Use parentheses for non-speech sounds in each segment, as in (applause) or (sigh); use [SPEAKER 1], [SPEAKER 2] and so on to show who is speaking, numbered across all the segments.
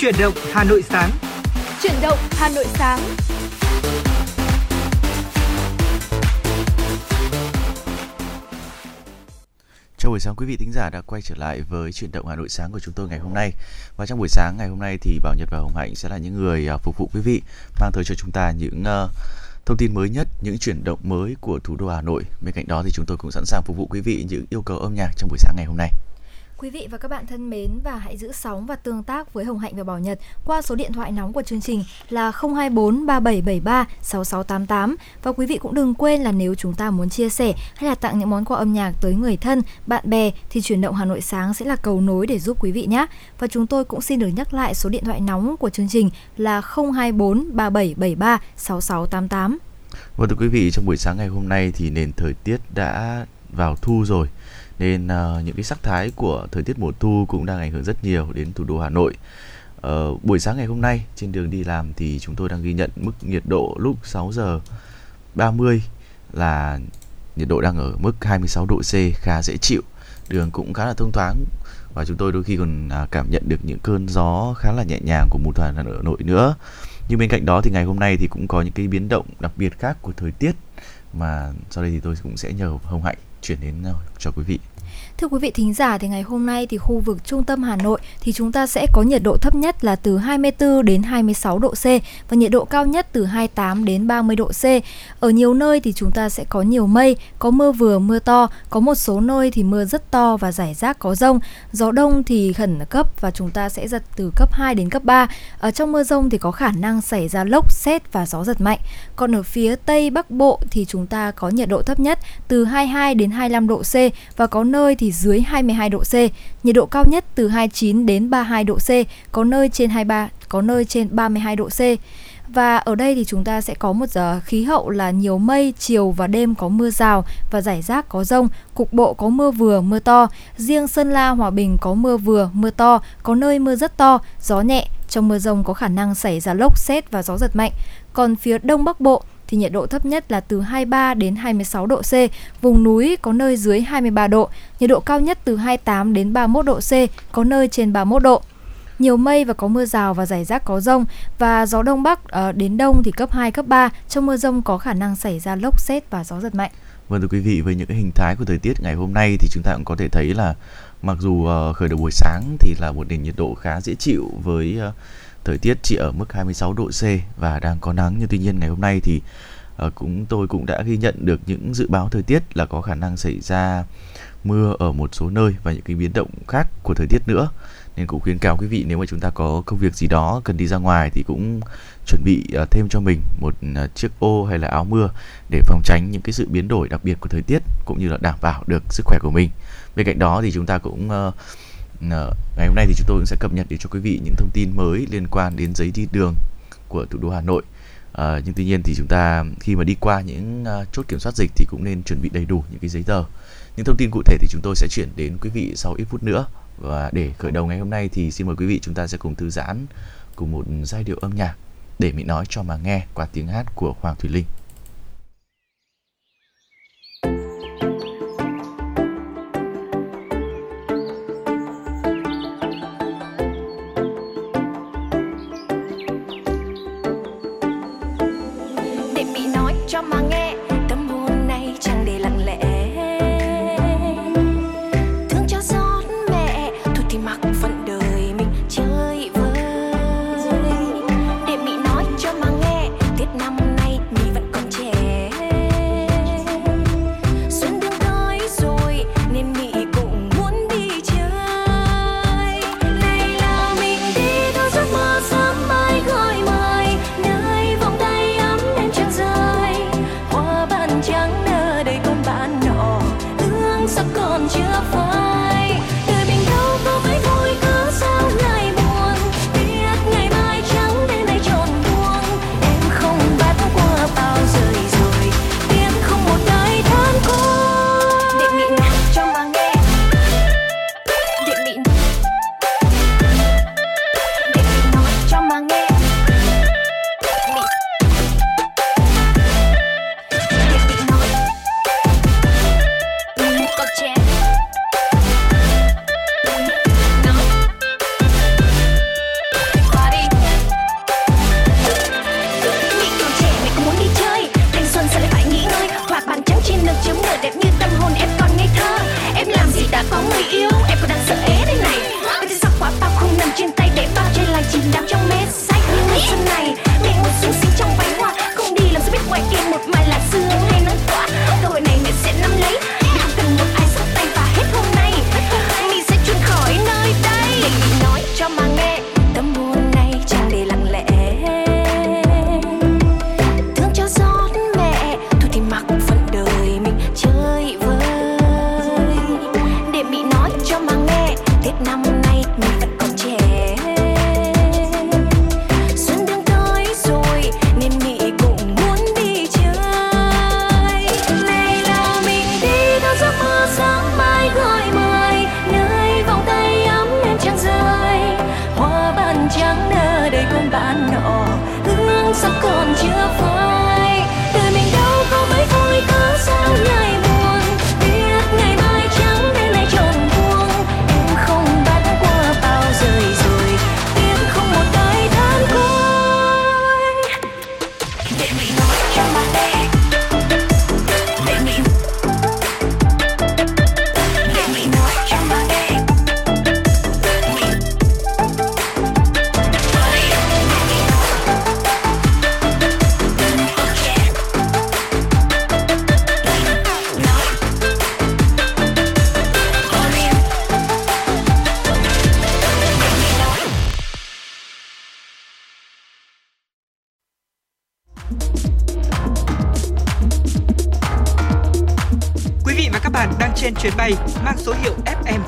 [SPEAKER 1] Chuyển động Hà Nội sáng.
[SPEAKER 2] Chuyển động Hà Nội sáng.
[SPEAKER 3] Chào buổi sáng quý vị thính giả đã quay trở lại với chuyển động Hà Nội sáng của chúng tôi ngày hôm nay. Và trong buổi sáng ngày hôm nay thì Bảo Nhật và Hồng Hạnh sẽ là những người à, phục vụ quý vị mang tới cho chúng ta những uh, thông tin mới nhất, những chuyển động mới của thủ đô Hà Nội. Bên cạnh đó thì chúng tôi cũng sẵn sàng phục vụ quý vị những yêu cầu âm nhạc trong buổi sáng ngày hôm nay.
[SPEAKER 2] Quý vị và các bạn thân mến và hãy giữ sóng và tương tác với Hồng Hạnh và Bảo Nhật qua số điện thoại nóng của chương trình là 024 3773 6688 và quý vị cũng đừng quên là nếu chúng ta muốn chia sẻ hay là tặng những món quà âm nhạc tới người thân, bạn bè thì chuyển động Hà Nội sáng sẽ là cầu nối để giúp quý vị nhé. Và chúng tôi cũng xin được nhắc lại số điện thoại nóng của chương trình là 024 3773 6688.
[SPEAKER 3] Vâng thưa quý vị, trong buổi sáng ngày hôm nay thì nền thời tiết đã vào thu rồi nên uh, những cái sắc thái của thời tiết mùa thu cũng đang ảnh hưởng rất nhiều đến thủ đô Hà Nội. Uh, buổi sáng ngày hôm nay trên đường đi làm thì chúng tôi đang ghi nhận mức nhiệt độ lúc 6 giờ 30 là nhiệt độ đang ở mức 26 độ C khá dễ chịu. Đường cũng khá là thông thoáng và chúng tôi đôi khi còn à, cảm nhận được những cơn gió khá là nhẹ nhàng của mùa thu Hà Nội nữa. Nhưng bên cạnh đó thì ngày hôm nay thì cũng có những cái biến động đặc biệt khác của thời tiết mà sau đây thì tôi cũng sẽ nhờ Hồng Hạnh chuyển đến ờ, cho quý vị.
[SPEAKER 2] Thưa quý vị thính giả thì ngày hôm nay thì khu vực trung tâm Hà Nội thì chúng ta sẽ có nhiệt độ thấp nhất là từ 24 đến 26 độ C và nhiệt độ cao nhất từ 28 đến 30 độ C. Ở nhiều nơi thì chúng ta sẽ có nhiều mây, có mưa vừa mưa to, có một số nơi thì mưa rất to và rải rác có rông. Gió đông thì khẩn cấp và chúng ta sẽ giật từ cấp 2 đến cấp 3. Ở trong mưa rông thì có khả năng xảy ra lốc, xét và gió giật mạnh. Còn ở phía Tây Bắc Bộ thì chúng ta có nhiệt độ thấp nhất từ 22 đến 25 độ C và có nơi thì dưới 22 độ C, nhiệt độ cao nhất từ 29 đến 32 độ C, có nơi trên 23, có nơi trên 32 độ C. Và ở đây thì chúng ta sẽ có một giờ khí hậu là nhiều mây, chiều và đêm có mưa rào và rải rác có rông, cục bộ có mưa vừa, mưa to. Riêng Sơn La, Hòa Bình có mưa vừa, mưa to, có nơi mưa rất to, gió nhẹ. Trong mưa rông có khả năng xảy ra lốc, xét và gió giật mạnh. Còn phía Đông Bắc Bộ thì nhiệt độ thấp nhất là từ 23 đến 26 độ C, vùng núi có nơi dưới 23 độ, nhiệt độ cao nhất từ 28 đến 31 độ C, có nơi trên 31 độ nhiều mây và có mưa rào và rải rác có rông và gió đông bắc uh, đến đông thì cấp 2, cấp 3. Trong mưa rông có khả năng xảy ra lốc xét và gió giật mạnh.
[SPEAKER 3] Vâng thưa quý vị, với những cái hình thái của thời tiết ngày hôm nay thì chúng ta cũng có thể thấy là mặc dù uh, khởi đầu buổi sáng thì là một nền nhiệt độ khá dễ chịu với uh, thời tiết chỉ ở mức 26 độ C và đang có nắng nhưng tuy nhiên ngày hôm nay thì uh, cũng tôi cũng đã ghi nhận được những dự báo thời tiết là có khả năng xảy ra mưa ở một số nơi và những cái biến động khác của thời tiết nữa. Nên cũng khuyến cáo quý vị nếu mà chúng ta có công việc gì đó cần đi ra ngoài thì cũng chuẩn bị uh, thêm cho mình một uh, chiếc ô hay là áo mưa để phòng tránh những cái sự biến đổi đặc biệt của thời tiết cũng như là đảm bảo được sức khỏe của mình. Bên cạnh đó thì chúng ta cũng uh, Ờ, ngày hôm nay thì chúng tôi cũng sẽ cập nhật để cho quý vị những thông tin mới liên quan đến giấy đi đường của thủ đô Hà Nội. À, nhưng tuy nhiên thì chúng ta khi mà đi qua những uh, chốt kiểm soát dịch thì cũng nên chuẩn bị đầy đủ những cái giấy tờ. Những thông tin cụ thể thì chúng tôi sẽ chuyển đến quý vị sau ít phút nữa. Và để khởi đầu ngày hôm nay thì xin mời quý vị chúng ta sẽ cùng thư giãn cùng một giai điệu âm nhạc để mình nói cho mà nghe qua tiếng hát của Hoàng Thùy Linh.
[SPEAKER 1] Mà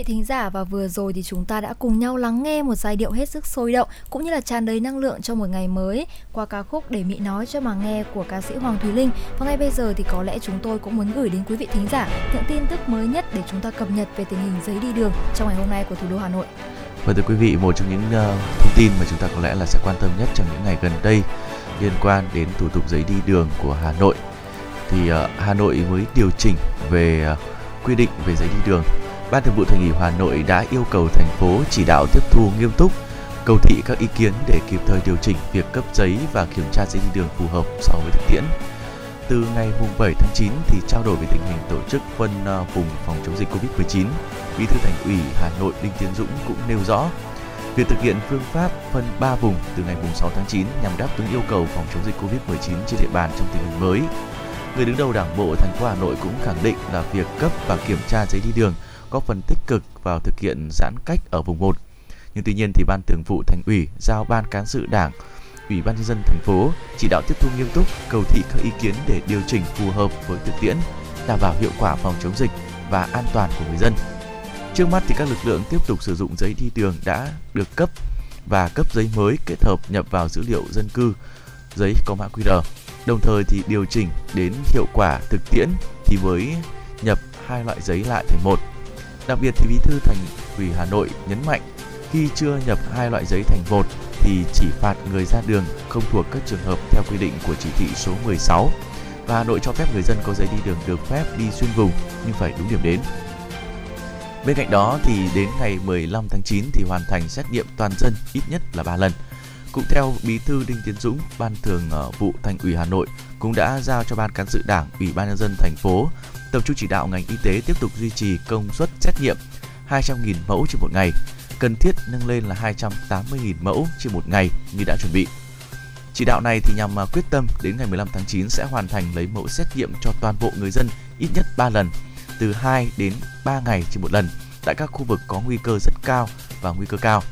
[SPEAKER 2] Vị thính giả và vừa rồi thì chúng ta đã cùng nhau lắng nghe một giai điệu hết sức sôi động cũng như là tràn đầy năng lượng cho một ngày mới qua ca khúc Để Mỹ nói cho mà nghe của ca sĩ Hoàng Thùy Linh. Và ngay bây giờ thì có lẽ chúng tôi cũng muốn gửi đến quý vị thính giả những tin tức mới nhất để chúng ta cập nhật về tình hình giấy đi đường trong ngày hôm nay của thủ đô Hà Nội.
[SPEAKER 3] Và thưa quý vị, một trong những uh, thông tin mà chúng ta có lẽ là sẽ quan tâm nhất trong những ngày gần đây liên quan đến thủ tục giấy đi đường của Hà Nội thì uh, Hà Nội mới điều chỉnh về uh, quy định về giấy đi đường Ban Thường vụ Thành ủy Hà Nội đã yêu cầu thành phố chỉ đạo tiếp thu nghiêm túc, cầu thị các ý kiến để kịp thời điều chỉnh việc cấp giấy và kiểm tra giấy đi đường phù hợp so với thực tiễn. Từ ngày 7 tháng 9 thì trao đổi về tình hình tổ chức phân à, vùng phòng chống dịch Covid-19, Bí thư Thành ủy Hà Nội Đinh Tiến Dũng cũng nêu rõ việc thực hiện phương pháp phân 3 vùng từ ngày 6 tháng 9 nhằm đáp ứng yêu cầu phòng chống dịch Covid-19 trên địa bàn trong tình hình mới. Người đứng đầu Đảng bộ thành phố Hà Nội cũng khẳng định là việc cấp và kiểm tra giấy đi đường có phần tích cực vào thực hiện giãn cách ở vùng 1. Nhưng tuy nhiên thì Ban Thường vụ Thành ủy giao Ban cán sự Đảng, Ủy ban nhân dân thành phố chỉ đạo tiếp thu nghiêm túc, cầu thị các ý kiến để điều chỉnh phù hợp với thực tiễn, đảm bảo hiệu quả phòng chống dịch và an toàn của người dân. Trước mắt thì các lực lượng tiếp tục sử dụng giấy đi đường đã được cấp và cấp giấy mới kết hợp nhập vào dữ liệu dân cư, giấy có mã QR. Đồng thời thì điều chỉnh đến hiệu quả thực tiễn thì mới nhập hai loại giấy lại thành một Đặc biệt thì Bí thư Thành ủy Hà Nội nhấn mạnh khi chưa nhập hai loại giấy thành một thì chỉ phạt người ra đường không thuộc các trường hợp theo quy định của chỉ thị số 16 và Hà Nội cho phép người dân có giấy đi đường được phép đi xuyên vùng nhưng phải đúng điểm đến. Bên cạnh đó thì đến ngày 15 tháng 9 thì hoàn thành xét nghiệm toàn dân ít nhất là 3 lần. Cũng theo Bí thư Đinh Tiến Dũng, Ban Thường ờ, vụ Thành ủy Hà Nội cũng đã giao cho Ban cán sự Đảng, Ủy ban nhân dân thành phố tập trung chỉ đạo ngành y tế tiếp tục duy trì công suất xét nghiệm 200.000 mẫu trên một ngày, cần thiết nâng lên là 280.000 mẫu trên một ngày như đã chuẩn bị. Chỉ đạo này thì nhằm à, quyết tâm đến ngày 15 tháng 9 sẽ hoàn thành lấy mẫu xét nghiệm cho toàn bộ người dân ít nhất 3 lần, từ 2 đến 3 ngày trên một lần tại các khu vực có nguy cơ rất cao và nguy cơ cao.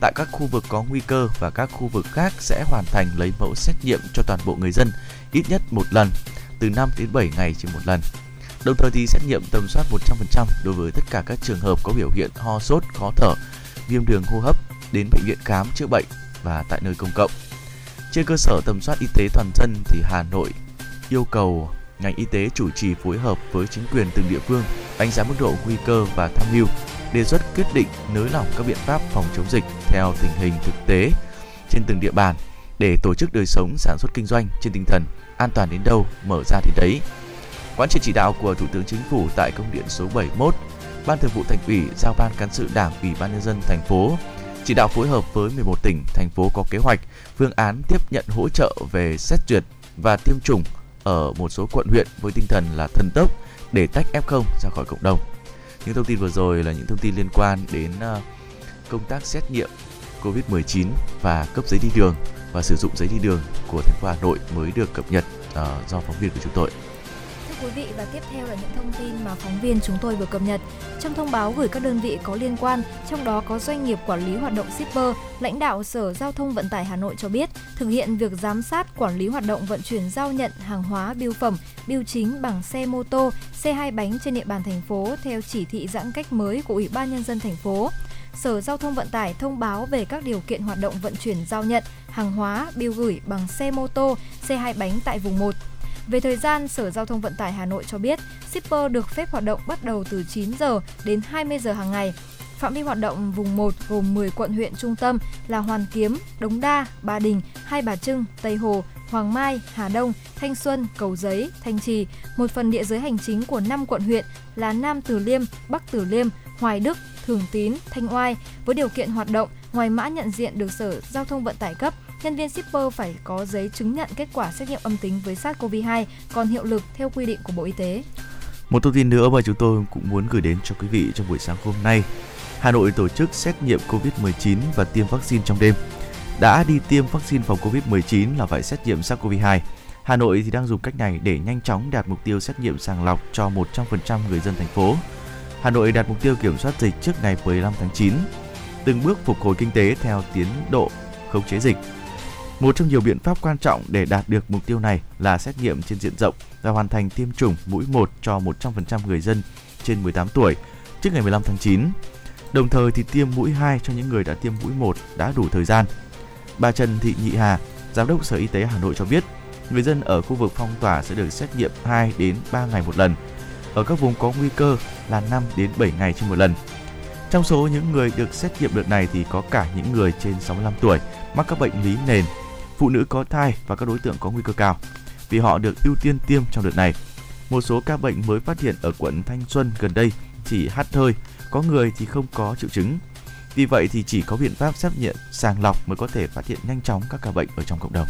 [SPEAKER 3] Tại các khu vực có nguy cơ và các khu vực khác sẽ hoàn thành lấy mẫu xét nghiệm cho toàn bộ người dân ít nhất một lần, từ 5 đến 7 ngày trên một lần. Đồng thời thì xét nghiệm tầm soát 100% đối với tất cả các trường hợp có biểu hiện ho sốt, khó thở, viêm đường hô hấp đến bệnh viện khám chữa bệnh và tại nơi công cộng. Trên cơ sở tầm soát y tế toàn dân thì Hà Nội yêu cầu ngành y tế chủ trì phối hợp với chính quyền từng địa phương đánh giá mức độ nguy cơ và tham mưu đề xuất quyết định nới lỏng các biện pháp phòng chống dịch theo tình hình thực tế trên từng địa bàn để tổ chức đời sống sản xuất kinh doanh trên tinh thần an toàn đến đâu mở ra đến đấy Quán triệt chỉ đạo của Thủ tướng Chính phủ tại công điện số 71, Ban Thường vụ Thành ủy giao Ban cán sự Đảng Ủy ban nhân dân thành phố chỉ đạo phối hợp với 11 tỉnh, thành phố có kế hoạch, phương án tiếp nhận hỗ trợ về xét duyệt và tiêm chủng ở một số quận huyện với tinh thần là thần tốc để tách F0 ra khỏi cộng đồng. Những thông tin vừa rồi là những thông tin liên quan đến ờ, công tác xét nghiệm COVID-19 và cấp giấy đi đường và sử dụng giấy đi đường của thành phố Hà Nội mới được cập nhật ờ, do phóng viên của chúng tôi
[SPEAKER 2] quý vị và tiếp theo là những thông tin mà phóng viên chúng tôi vừa cập nhật. Trong thông báo gửi các đơn vị có liên quan, trong đó có doanh nghiệp quản lý hoạt động shipper, lãnh đạo Sở Giao thông Vận tải Hà Nội cho biết, thực hiện việc giám sát quản lý hoạt động vận chuyển giao nhận hàng hóa biêu phẩm, biêu chính bằng xe mô tô, xe hai bánh trên địa bàn thành phố theo chỉ thị giãn cách mới của Ủy ban nhân dân thành phố. Sở Giao thông Vận tải thông báo về các điều kiện hoạt động vận chuyển giao nhận hàng hóa biêu gửi bằng xe mô tô, xe hai bánh tại vùng 1 về thời gian, Sở Giao thông Vận tải Hà Nội cho biết, shipper được phép hoạt động bắt đầu từ 9 giờ đến 20 giờ hàng ngày. Phạm vi hoạt động vùng 1 gồm 10 quận huyện trung tâm là Hoàn Kiếm, Đống Đa, Ba Đình, Hai Bà Trưng, Tây Hồ, Hoàng Mai, Hà Đông, Thanh Xuân, Cầu Giấy, Thanh Trì, một phần địa giới hành chính của 5 quận huyện là Nam Từ Liêm, Bắc Từ Liêm, Hoài Đức, Thường Tín, Thanh Oai với điều kiện hoạt động ngoài mã nhận diện được Sở Giao thông Vận tải cấp nhân viên shipper phải có giấy chứng nhận kết quả xét nghiệm âm tính với SARS-CoV-2 còn hiệu lực theo quy định của Bộ Y tế.
[SPEAKER 3] Một thông tin nữa mà chúng tôi cũng muốn gửi đến cho quý vị trong buổi sáng hôm nay. Hà Nội tổ chức xét nghiệm COVID-19 và tiêm vaccine trong đêm. đã đi tiêm vaccine phòng Covid-19 là phải xét nghiệm SARS-CoV-2. Hà Nội thì đang dùng cách này để nhanh chóng đạt mục tiêu xét nghiệm sàng lọc cho 100% người dân thành phố. Hà Nội đạt mục tiêu kiểm soát dịch trước ngày 15 tháng 9, từng bước phục hồi kinh tế theo tiến độ khống chế dịch. Một trong nhiều biện pháp quan trọng để đạt được mục tiêu này là xét nghiệm trên diện rộng và hoàn thành tiêm chủng mũi 1 cho 100% người dân trên 18 tuổi trước ngày 15 tháng 9. Đồng thời thì tiêm mũi 2 cho những người đã tiêm mũi 1 đã đủ thời gian. Bà Trần Thị Nhị Hà, Giám đốc Sở Y tế Hà Nội cho biết, người dân ở khu vực phong tỏa sẽ được xét nghiệm 2 đến 3 ngày một lần. Ở các vùng có nguy cơ là 5 đến 7 ngày trên một lần. Trong số những người được xét nghiệm đợt này thì có cả những người trên 65 tuổi mắc các bệnh lý nền, phụ nữ có thai và các đối tượng có nguy cơ cao. Vì họ được ưu tiên tiêm trong đợt này. Một số ca bệnh mới phát hiện ở quận Thanh Xuân gần đây chỉ hắt hơi, có người thì không có triệu chứng. Vì vậy thì chỉ có biện pháp xét nghiệm sàng lọc mới có thể phát hiện nhanh chóng các ca bệnh ở trong cộng đồng.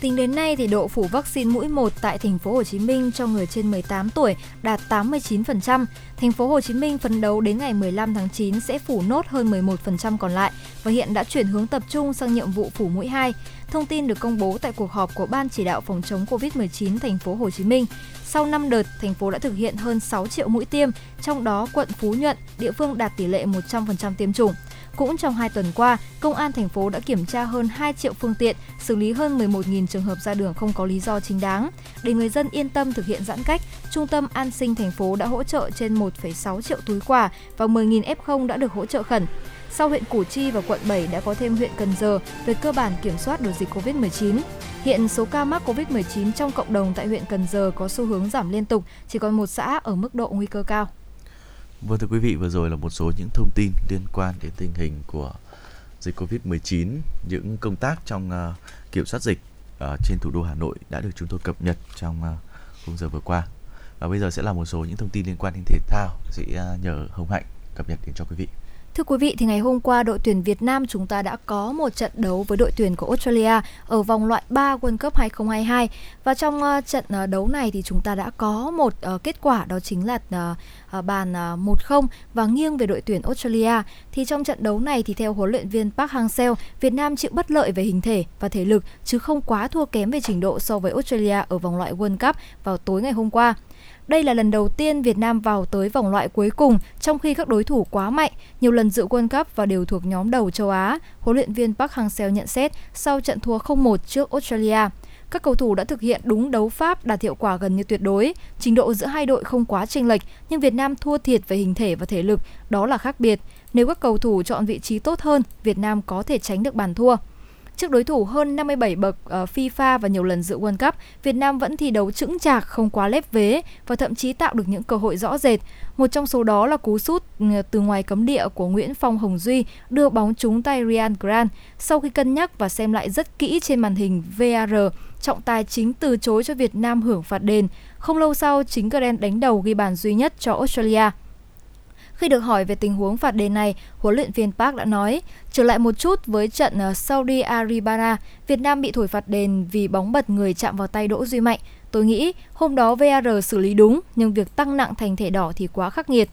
[SPEAKER 2] Tính đến nay thì độ phủ vaccine mũi 1 tại thành phố Hồ Chí Minh cho người trên 18 tuổi đạt 89%. Thành phố Hồ Chí Minh phấn đấu đến ngày 15 tháng 9 sẽ phủ nốt hơn 11% còn lại và hiện đã chuyển hướng tập trung sang nhiệm vụ phủ mũi 2. Thông tin được công bố tại cuộc họp của Ban chỉ đạo phòng chống Covid-19 thành phố Hồ Chí Minh. Sau 5 đợt, thành phố đã thực hiện hơn 6 triệu mũi tiêm, trong đó quận Phú Nhuận, địa phương đạt tỷ lệ 100% tiêm chủng. Cũng trong 2 tuần qua, Công an thành phố đã kiểm tra hơn 2 triệu phương tiện, xử lý hơn 11.000 trường hợp ra đường không có lý do chính đáng. Để người dân yên tâm thực hiện giãn cách, Trung tâm An sinh thành phố đã hỗ trợ trên 1,6 triệu túi quà và 10.000 F0 đã được hỗ trợ khẩn. Sau huyện Củ Chi và quận 7 đã có thêm huyện Cần Giờ về cơ bản kiểm soát được dịch COVID-19. Hiện số ca mắc COVID-19 trong cộng đồng tại huyện Cần Giờ có xu hướng giảm liên tục, chỉ còn một xã ở mức độ nguy cơ cao.
[SPEAKER 3] Vâng thưa quý vị, vừa rồi là một số những thông tin liên quan đến tình hình của dịch Covid-19, những công tác trong uh, kiểm soát dịch uh, trên thủ đô Hà Nội đã được chúng tôi cập nhật trong uh, khung giờ vừa qua. Và bây giờ sẽ là một số những thông tin liên quan đến thể thao sẽ uh, nhờ Hồng Hạnh cập nhật đến cho quý vị.
[SPEAKER 2] Thưa quý vị, thì ngày hôm qua đội tuyển Việt Nam chúng ta đã có một trận đấu với đội tuyển của Australia ở vòng loại 3 World Cup 2022 và trong uh, trận uh, đấu này thì chúng ta đã có một uh, kết quả đó chính là uh, uh, bàn uh, 1-0 và nghiêng về đội tuyển Australia. Thì trong trận đấu này thì theo huấn luyện viên Park Hang-seo, Việt Nam chịu bất lợi về hình thể và thể lực chứ không quá thua kém về trình độ so với Australia ở vòng loại World Cup vào tối ngày hôm qua. Đây là lần đầu tiên Việt Nam vào tới vòng loại cuối cùng trong khi các đối thủ quá mạnh, nhiều lần dự World Cup và đều thuộc nhóm đầu châu Á. Huấn luyện viên Park Hang-seo nhận xét sau trận thua 0-1 trước Australia. Các cầu thủ đã thực hiện đúng đấu pháp đạt hiệu quả gần như tuyệt đối. Trình độ giữa hai đội không quá chênh lệch, nhưng Việt Nam thua thiệt về hình thể và thể lực, đó là khác biệt. Nếu các cầu thủ chọn vị trí tốt hơn, Việt Nam có thể tránh được bàn thua. Trước đối thủ hơn 57 bậc ờ, FIFA và nhiều lần dự World Cup, Việt Nam vẫn thi đấu chững chạc, không quá lép vế và thậm chí tạo được những cơ hội rõ rệt. Một trong số đó là cú sút ừ, từ ngoài cấm địa của Nguyễn Phong Hồng Duy đưa bóng trúng tay Ryan Grant. Sau khi cân nhắc và xem lại rất kỹ trên màn hình VAR, trọng tài chính từ chối cho Việt Nam hưởng phạt đền. Không lâu sau, chính Grant đánh đầu ghi bàn duy nhất cho Australia. Khi được hỏi về tình huống phạt đền này, huấn luyện viên Park đã nói, trở lại một chút với trận ờ, Saudi Arabia, Việt Nam bị thổi phạt đền vì bóng bật người chạm vào tay Đỗ Duy Mạnh. Tôi nghĩ hôm đó VAR xử lý đúng, nhưng việc tăng nặng thành thẻ đỏ thì quá khắc nghiệt.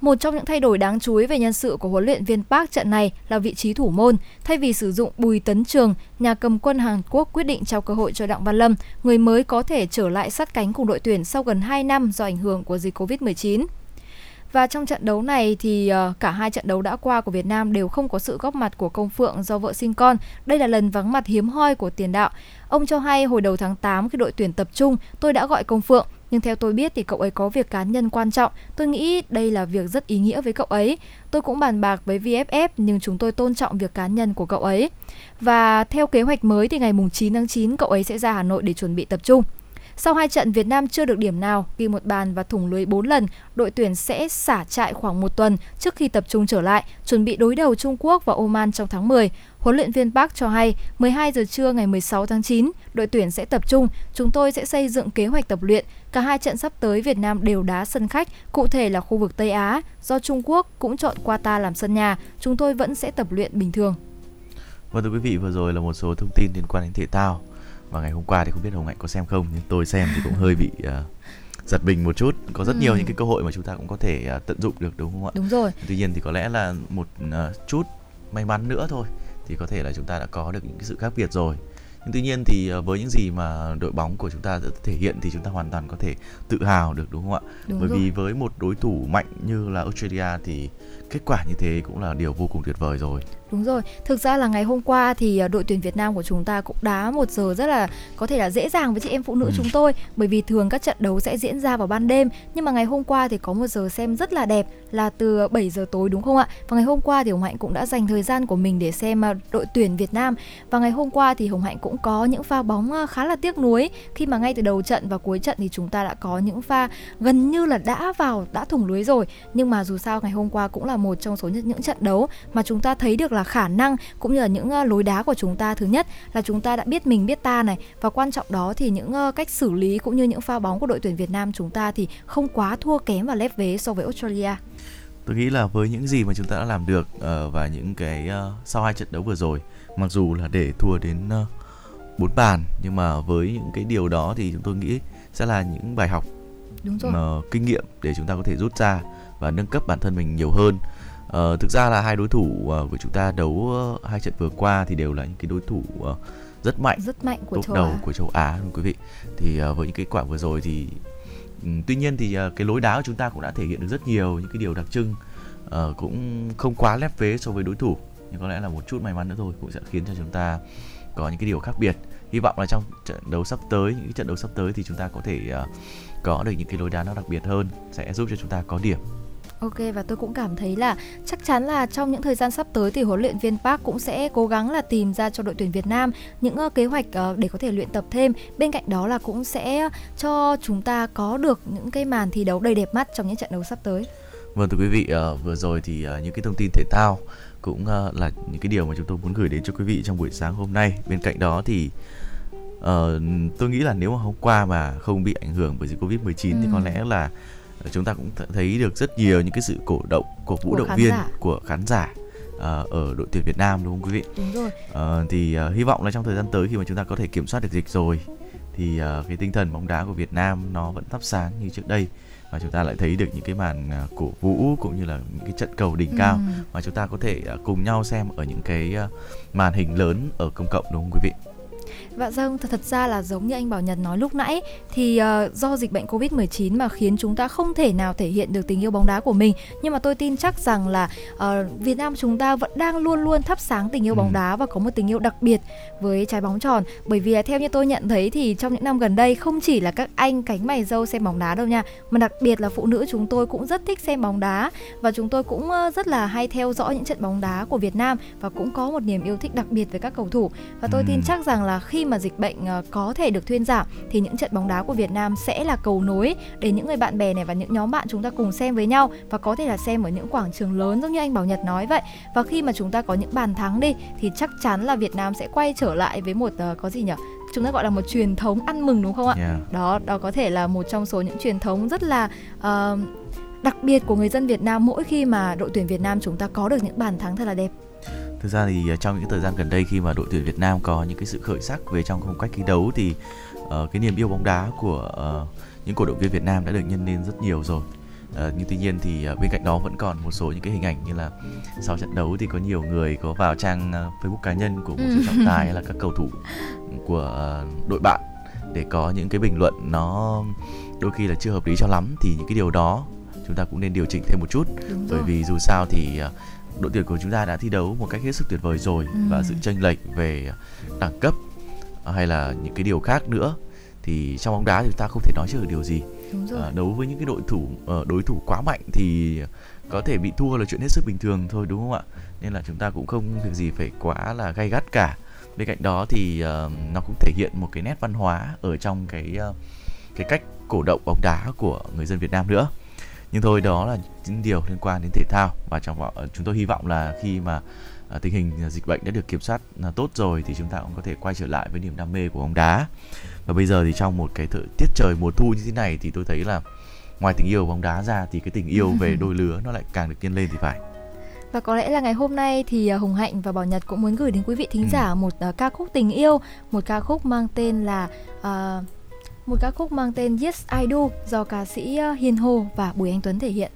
[SPEAKER 2] Một trong những thay đổi đáng chú ý về nhân sự của huấn luyện viên Park trận này là vị trí thủ môn. Thay vì sử dụng Bùi Tấn Trường, nhà cầm quân Hàn Quốc quyết định trao cơ hội cho Đặng Văn Lâm, người mới có thể trở lại sát cánh cùng đội tuyển sau gần 2 năm do ảnh hưởng của dịch Covid-19. Và trong trận đấu này thì ờ, cả hai trận đấu đã qua của Việt Nam đều không có sự góp mặt của Công Phượng do vợ sinh con. Đây là lần vắng mặt hiếm hoi của tiền đạo. Ông cho hay hồi đầu tháng 8 khi đội tuyển tập trung, tôi đã gọi Công Phượng, nhưng theo tôi biết thì cậu ấy có việc cá nhân quan trọng. Tôi nghĩ đây là việc rất ý nghĩa với cậu ấy. Tôi cũng bàn bạc với VFF nhưng chúng tôi tôn trọng việc cá nhân của cậu ấy. Và theo kế hoạch mới thì ngày mùng 9 tháng 9 cậu ấy sẽ ra Hà Nội để chuẩn bị tập trung. Sau hai trận Việt Nam chưa được điểm nào, ghi một bàn và thủng lưới 4 lần, đội tuyển sẽ xả trại khoảng một tuần trước khi tập trung trở lại, chuẩn bị đối đầu Trung Quốc và Oman trong tháng 10. Huấn luyện viên Park cho hay, 12 giờ trưa ngày 16 tháng 9, đội tuyển sẽ tập trung. Chúng tôi sẽ xây dựng kế hoạch tập luyện. Cả hai trận sắp tới Việt Nam đều đá sân khách, cụ thể là khu vực Tây Á. Do Trung Quốc cũng chọn Qatar làm sân nhà, chúng tôi vẫn sẽ tập luyện bình thường.
[SPEAKER 3] Vâng thưa quý vị, vừa rồi là một số thông tin liên quan đến thể thao và ngày hôm qua thì không biết hồng hạnh có xem không nhưng tôi xem thì cũng hơi bị uh, giật mình một chút. Có rất ừ. nhiều những cái cơ hội mà chúng ta cũng có thể uh, tận dụng được đúng không ạ?
[SPEAKER 2] Đúng rồi.
[SPEAKER 3] Tuy nhiên thì có lẽ là một uh, chút may mắn nữa thôi thì có thể là chúng ta đã có được những cái sự khác biệt rồi. Nhưng tuy nhiên thì với những gì mà đội bóng của chúng ta đã thể hiện thì chúng ta hoàn toàn có thể tự hào được đúng không ạ?
[SPEAKER 2] Đúng
[SPEAKER 3] bởi
[SPEAKER 2] rồi.
[SPEAKER 3] vì với một đối thủ mạnh như là Australia thì kết quả như thế cũng là điều vô cùng tuyệt vời rồi
[SPEAKER 2] Đúng rồi, thực ra là ngày hôm qua thì ờ, đội tuyển Việt Nam của chúng ta cũng đá một giờ rất là có thể là dễ dàng với chị em phụ nữ
[SPEAKER 3] Ừ.
[SPEAKER 2] chúng tôi bởi vì thường các trận đấu sẽ diễn ra vào ban đêm. Nhưng mà ngày hôm qua thì có một giờ xem rất là đẹp là từ 7 giờ tối đúng không ạ? Và ngày hôm qua thì Hồng Hạnh cũng đã dành thời gian của mình để xem ờ, đội tuyển Việt Nam. Và ngày hôm qua thì Hồng Hạnh cũng có những pha bóng ờ, khá là tiếc nuối. Khi mà ngay từ đầu trận và cuối trận thì chúng ta đã có những pha gần như là đã vào đã thủng lưới rồi. Nhưng mà dù sao ngày hôm qua cũng là một trong số những trận đấu mà chúng ta thấy được là khả năng cũng như là những ờ, lối đá của chúng ta thứ nhất là chúng ta đã biết mình biết ta này và quan trọng đó thì những ờ, cách xử lý cũng như những pha bóng của đội tuyển Việt Nam chúng ta thì không quá thua kém và lép vế so với Australia.
[SPEAKER 3] tôi nghĩ là với những gì mà chúng ta đã làm được ờ, và những cái sau hai trận đấu vừa rồi mặc dù là để thua đến bốn bàn nhưng mà với những cái điều đó thì chúng tôi nghĩ sẽ là những bài học
[SPEAKER 2] Đúng rồi.
[SPEAKER 3] kinh nghiệm để chúng ta có thể rút ra và nâng cấp bản thân mình nhiều hơn Ờ, thực ra là hai đối thủ ờ, của chúng ta đấu ờ, hai trận vừa qua thì đều là những cái đối thủ ờ, rất mạnh
[SPEAKER 2] Rất mạnh của
[SPEAKER 3] top
[SPEAKER 2] châu
[SPEAKER 3] đầu
[SPEAKER 2] Á.
[SPEAKER 3] của châu Á đúng quý vị. Thì với những kết quả vừa rồi thì ừm, tuy nhiên thì cái lối đá của chúng ta cũng đã thể hiện được rất nhiều những cái điều đặc trưng cũng không quá lép vế so với đối thủ. Nhưng có lẽ là một chút may mắn nữa thôi cũng sẽ khiến cho chúng ta có những cái điều khác biệt. Hy vọng là trong trận đấu sắp tới những cái trận đấu sắp tới thì chúng ta có thể có được những cái lối đá nó đặc biệt hơn sẽ giúp cho chúng ta có điểm
[SPEAKER 2] Ok và tôi cũng cảm thấy là chắc chắn là trong những thời gian sắp tới thì huấn luyện viên Park cũng sẽ cố gắng là tìm ra cho đội tuyển Việt Nam những ờ, kế hoạch ờ, để có thể luyện tập thêm. Bên cạnh đó là cũng sẽ cho chúng ta có được những cái màn thi đấu đầy đẹp mắt trong những trận đấu sắp tới.
[SPEAKER 3] Vâng thưa quý vị, ờ, vừa rồi thì những cái thông tin thể thao cũng là những cái điều mà chúng tôi muốn gửi đến cho quý vị trong buổi sáng hôm nay. Bên cạnh đó thì ờ, tôi nghĩ là nếu mà hôm qua mà không bị ảnh hưởng bởi dịch Covid-19 thì
[SPEAKER 2] Ừ.
[SPEAKER 3] có lẽ là chúng ta cũng th- thấy được rất nhiều những cái sự cổ động, cổ vũ
[SPEAKER 2] Của
[SPEAKER 3] động viên
[SPEAKER 2] giả.
[SPEAKER 3] của khán giả ờ, ở đội tuyển Việt Nam đúng không quý vị?
[SPEAKER 2] Đúng rồi.
[SPEAKER 3] Ờ, thì ờ, hy vọng là trong thời gian tới khi mà chúng ta có thể kiểm soát được dịch rồi thì ờ, cái tinh thần bóng đá của Việt Nam nó vẫn thắp sáng như trước đây và chúng ta lại thấy được những cái màn ờ, cổ vũ cũng như là những cái trận cầu đỉnh cao
[SPEAKER 2] Ừm.
[SPEAKER 3] mà chúng ta có thể ờ, cùng nhau xem ở những cái ờ, màn hình lớn ở công cộng đúng không quý vị?
[SPEAKER 2] Và dâng thật, thật ra là giống như anh Bảo Nhật nói lúc nãy thì ờ, do dịch bệnh Covid-19 mà khiến chúng ta không thể nào thể hiện được tình yêu bóng đá của mình. Nhưng mà tôi tin chắc rằng là ờ, Việt Nam chúng ta vẫn đang luôn luôn thắp sáng tình yêu
[SPEAKER 3] Ừ.
[SPEAKER 2] bóng đá và có một tình yêu đặc biệt với trái bóng tròn. Bởi vì theo như tôi nhận thấy thì trong những năm gần đây không chỉ là các anh cánh mày dâu xem bóng đá đâu nha, mà đặc biệt là phụ nữ chúng tôi cũng rất thích xem bóng đá và chúng tôi cũng ờ, rất là hay theo dõi những trận bóng đá của Việt Nam và cũng có một niềm yêu thích đặc biệt với các cầu thủ. Và tôi tin
[SPEAKER 3] Ừm.
[SPEAKER 2] chắc rằng là khi mà dịch bệnh ờ, có thể được thuyên giảm thì những trận bóng đá của Việt Nam sẽ là cầu nối để những người bạn bè này và những nhóm bạn chúng ta cùng xem với nhau và có thể là xem ở những quảng trường lớn giống như anh Bảo Nhật nói vậy. Và khi mà chúng ta có những bàn thắng đi thì chắc chắn là Việt Nam sẽ quay trở lại với một ờ, có gì nhỉ? Chúng ta gọi là một truyền thống ăn mừng đúng không ạ?
[SPEAKER 3] Yeah.
[SPEAKER 2] Đó, đó có thể là một trong số những truyền thống rất là ờ, đặc biệt của người dân Việt Nam mỗi khi mà đội tuyển Việt Nam chúng ta có được những bàn thắng thật là đẹp.
[SPEAKER 3] Thực ra thì ờ, trong những thời gian gần đây khi mà đội tuyển Việt Nam có những cái sự khởi sắc về trong phong cách thi đấu thì ờ, cái niềm yêu bóng đá của ờ, những cổ động viên Việt Nam đã được nhân lên rất nhiều rồi. Ờ, nhưng tuy nhiên thì ờ, bên cạnh đó vẫn còn một số những cái hình ảnh như là sau trận đấu thì có nhiều người có vào trang ờ, Facebook cá nhân của một số trọng tài hay là các cầu thủ của ờ, đội bạn để có những cái bình luận nó đôi khi là chưa hợp lý cho lắm thì những cái điều đó chúng ta cũng nên điều chỉnh thêm một chút
[SPEAKER 2] Đúng
[SPEAKER 3] bởi
[SPEAKER 2] rồi.
[SPEAKER 3] vì dù sao thì ờ, đội tuyển của chúng ta đã thi đấu một cách hết sức tuyệt vời rồi
[SPEAKER 2] Ừ.
[SPEAKER 3] và sự chênh lệch về đẳng cấp ờ, hay là những cái điều khác nữa thì trong bóng đá thì chúng ta không thể nói trước được điều gì
[SPEAKER 2] Đúng rồi.
[SPEAKER 3] Ờ, đấu với những cái đội thủ ờ, đối thủ quá mạnh thì có thể bị thua là chuyện hết sức bình thường thôi đúng không ạ nên là chúng ta cũng không việc gì phải quá là gay gắt cả bên cạnh đó thì ờ, nó cũng thể hiện một cái nét văn hóa ở trong cái ờ, cái cách cổ động bóng đá của người dân Việt Nam nữa nhưng thôi đó là những điều liên quan đến thể thao. Và trong võ- chúng tôi hy vọng là khi mà à, tình hình dịch bệnh đã được kiểm soát tốt rồi thì chúng ta cũng có thể quay trở lại với niềm đam mê của bóng đá. Và bây giờ thì trong một cái thời tiết trời mùa thu như thế này thì tôi thấy là ngoài tình yêu bóng đá ra thì cái tình yêu về (laughs) đôi lứa nó lại càng được nhân lên thì phải.
[SPEAKER 2] Và có lẽ là ngày hôm nay thì Hồng Hạnh và Bảo Nhật cũng muốn gửi đến quý vị thính
[SPEAKER 3] Ừ.
[SPEAKER 2] giả một à, ca khúc tình yêu, một ca khúc mang tên là à, một ca khúc mang tên Yes, I Do do ca sĩ ờ, Hiền Hồ và Bùi Anh Tuấn thể hiện.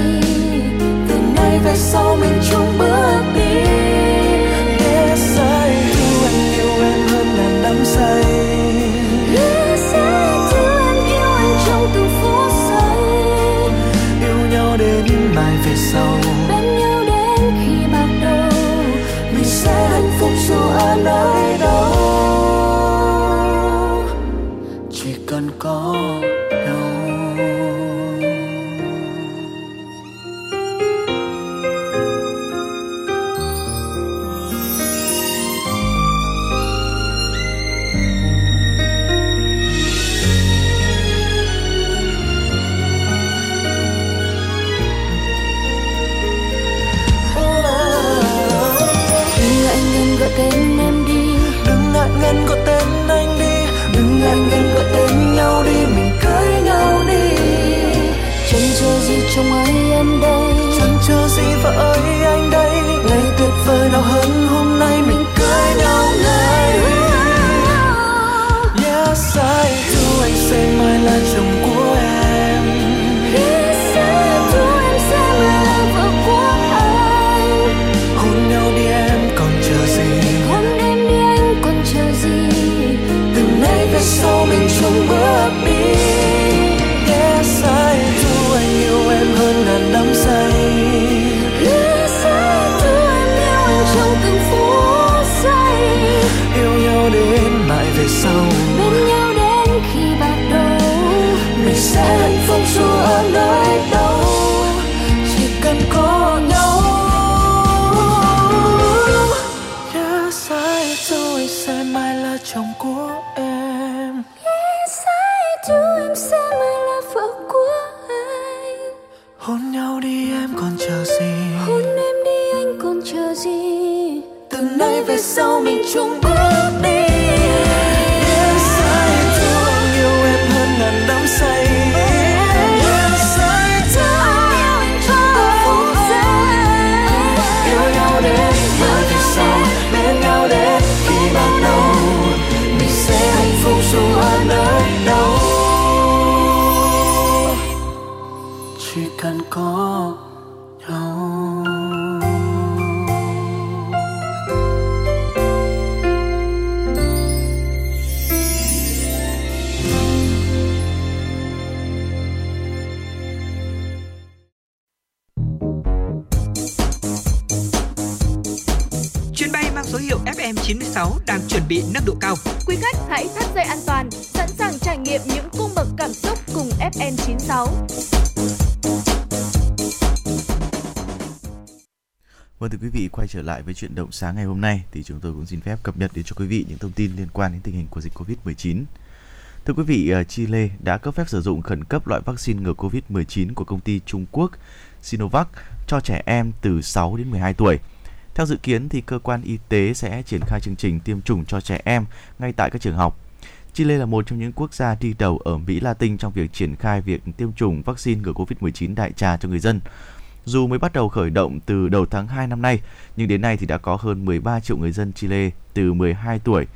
[SPEAKER 4] Còn từ về sau mình chung bước đi. Yes, sai thương yêu em hơn ngàn đắm say.
[SPEAKER 5] Yes, I do, yêu anh trong phút giây.
[SPEAKER 4] Yêu nhau đến mai về sau
[SPEAKER 5] bên nhau đến khi
[SPEAKER 4] ban đầu mình sẽ hạnh phúc dù ở nơi đâu. Chỉ cần có
[SPEAKER 6] quý
[SPEAKER 3] vị, quay trở lại với chuyện động sáng ngày hôm nay thì chúng tôi cũng xin phép cập nhật đến cho quý vị những thông tin liên quan đến tình hình của dịch Covid-19. Thưa quý vị, ờ, Chile đã cấp phép sử dụng khẩn cấp loại vaccine ngừa Covid-19 của công ty Trung Quốc Sinovac cho trẻ em từ 6 đến 12 tuổi. Theo dự kiến thì cơ quan y tế sẽ triển khai chương trình tiêm chủng cho trẻ em ngay tại các trường học. Chile là một trong những quốc gia đi đầu ở Mỹ Latin trong việc triển khai việc tiêm chủng vaccine ngừa Covid-19 đại trà cho người dân. Dù mới bắt đầu khởi động từ đầu tháng 2 năm nay, nhưng đến nay thì đã có hơn 13 triệu người dân Chile từ 12 tuổi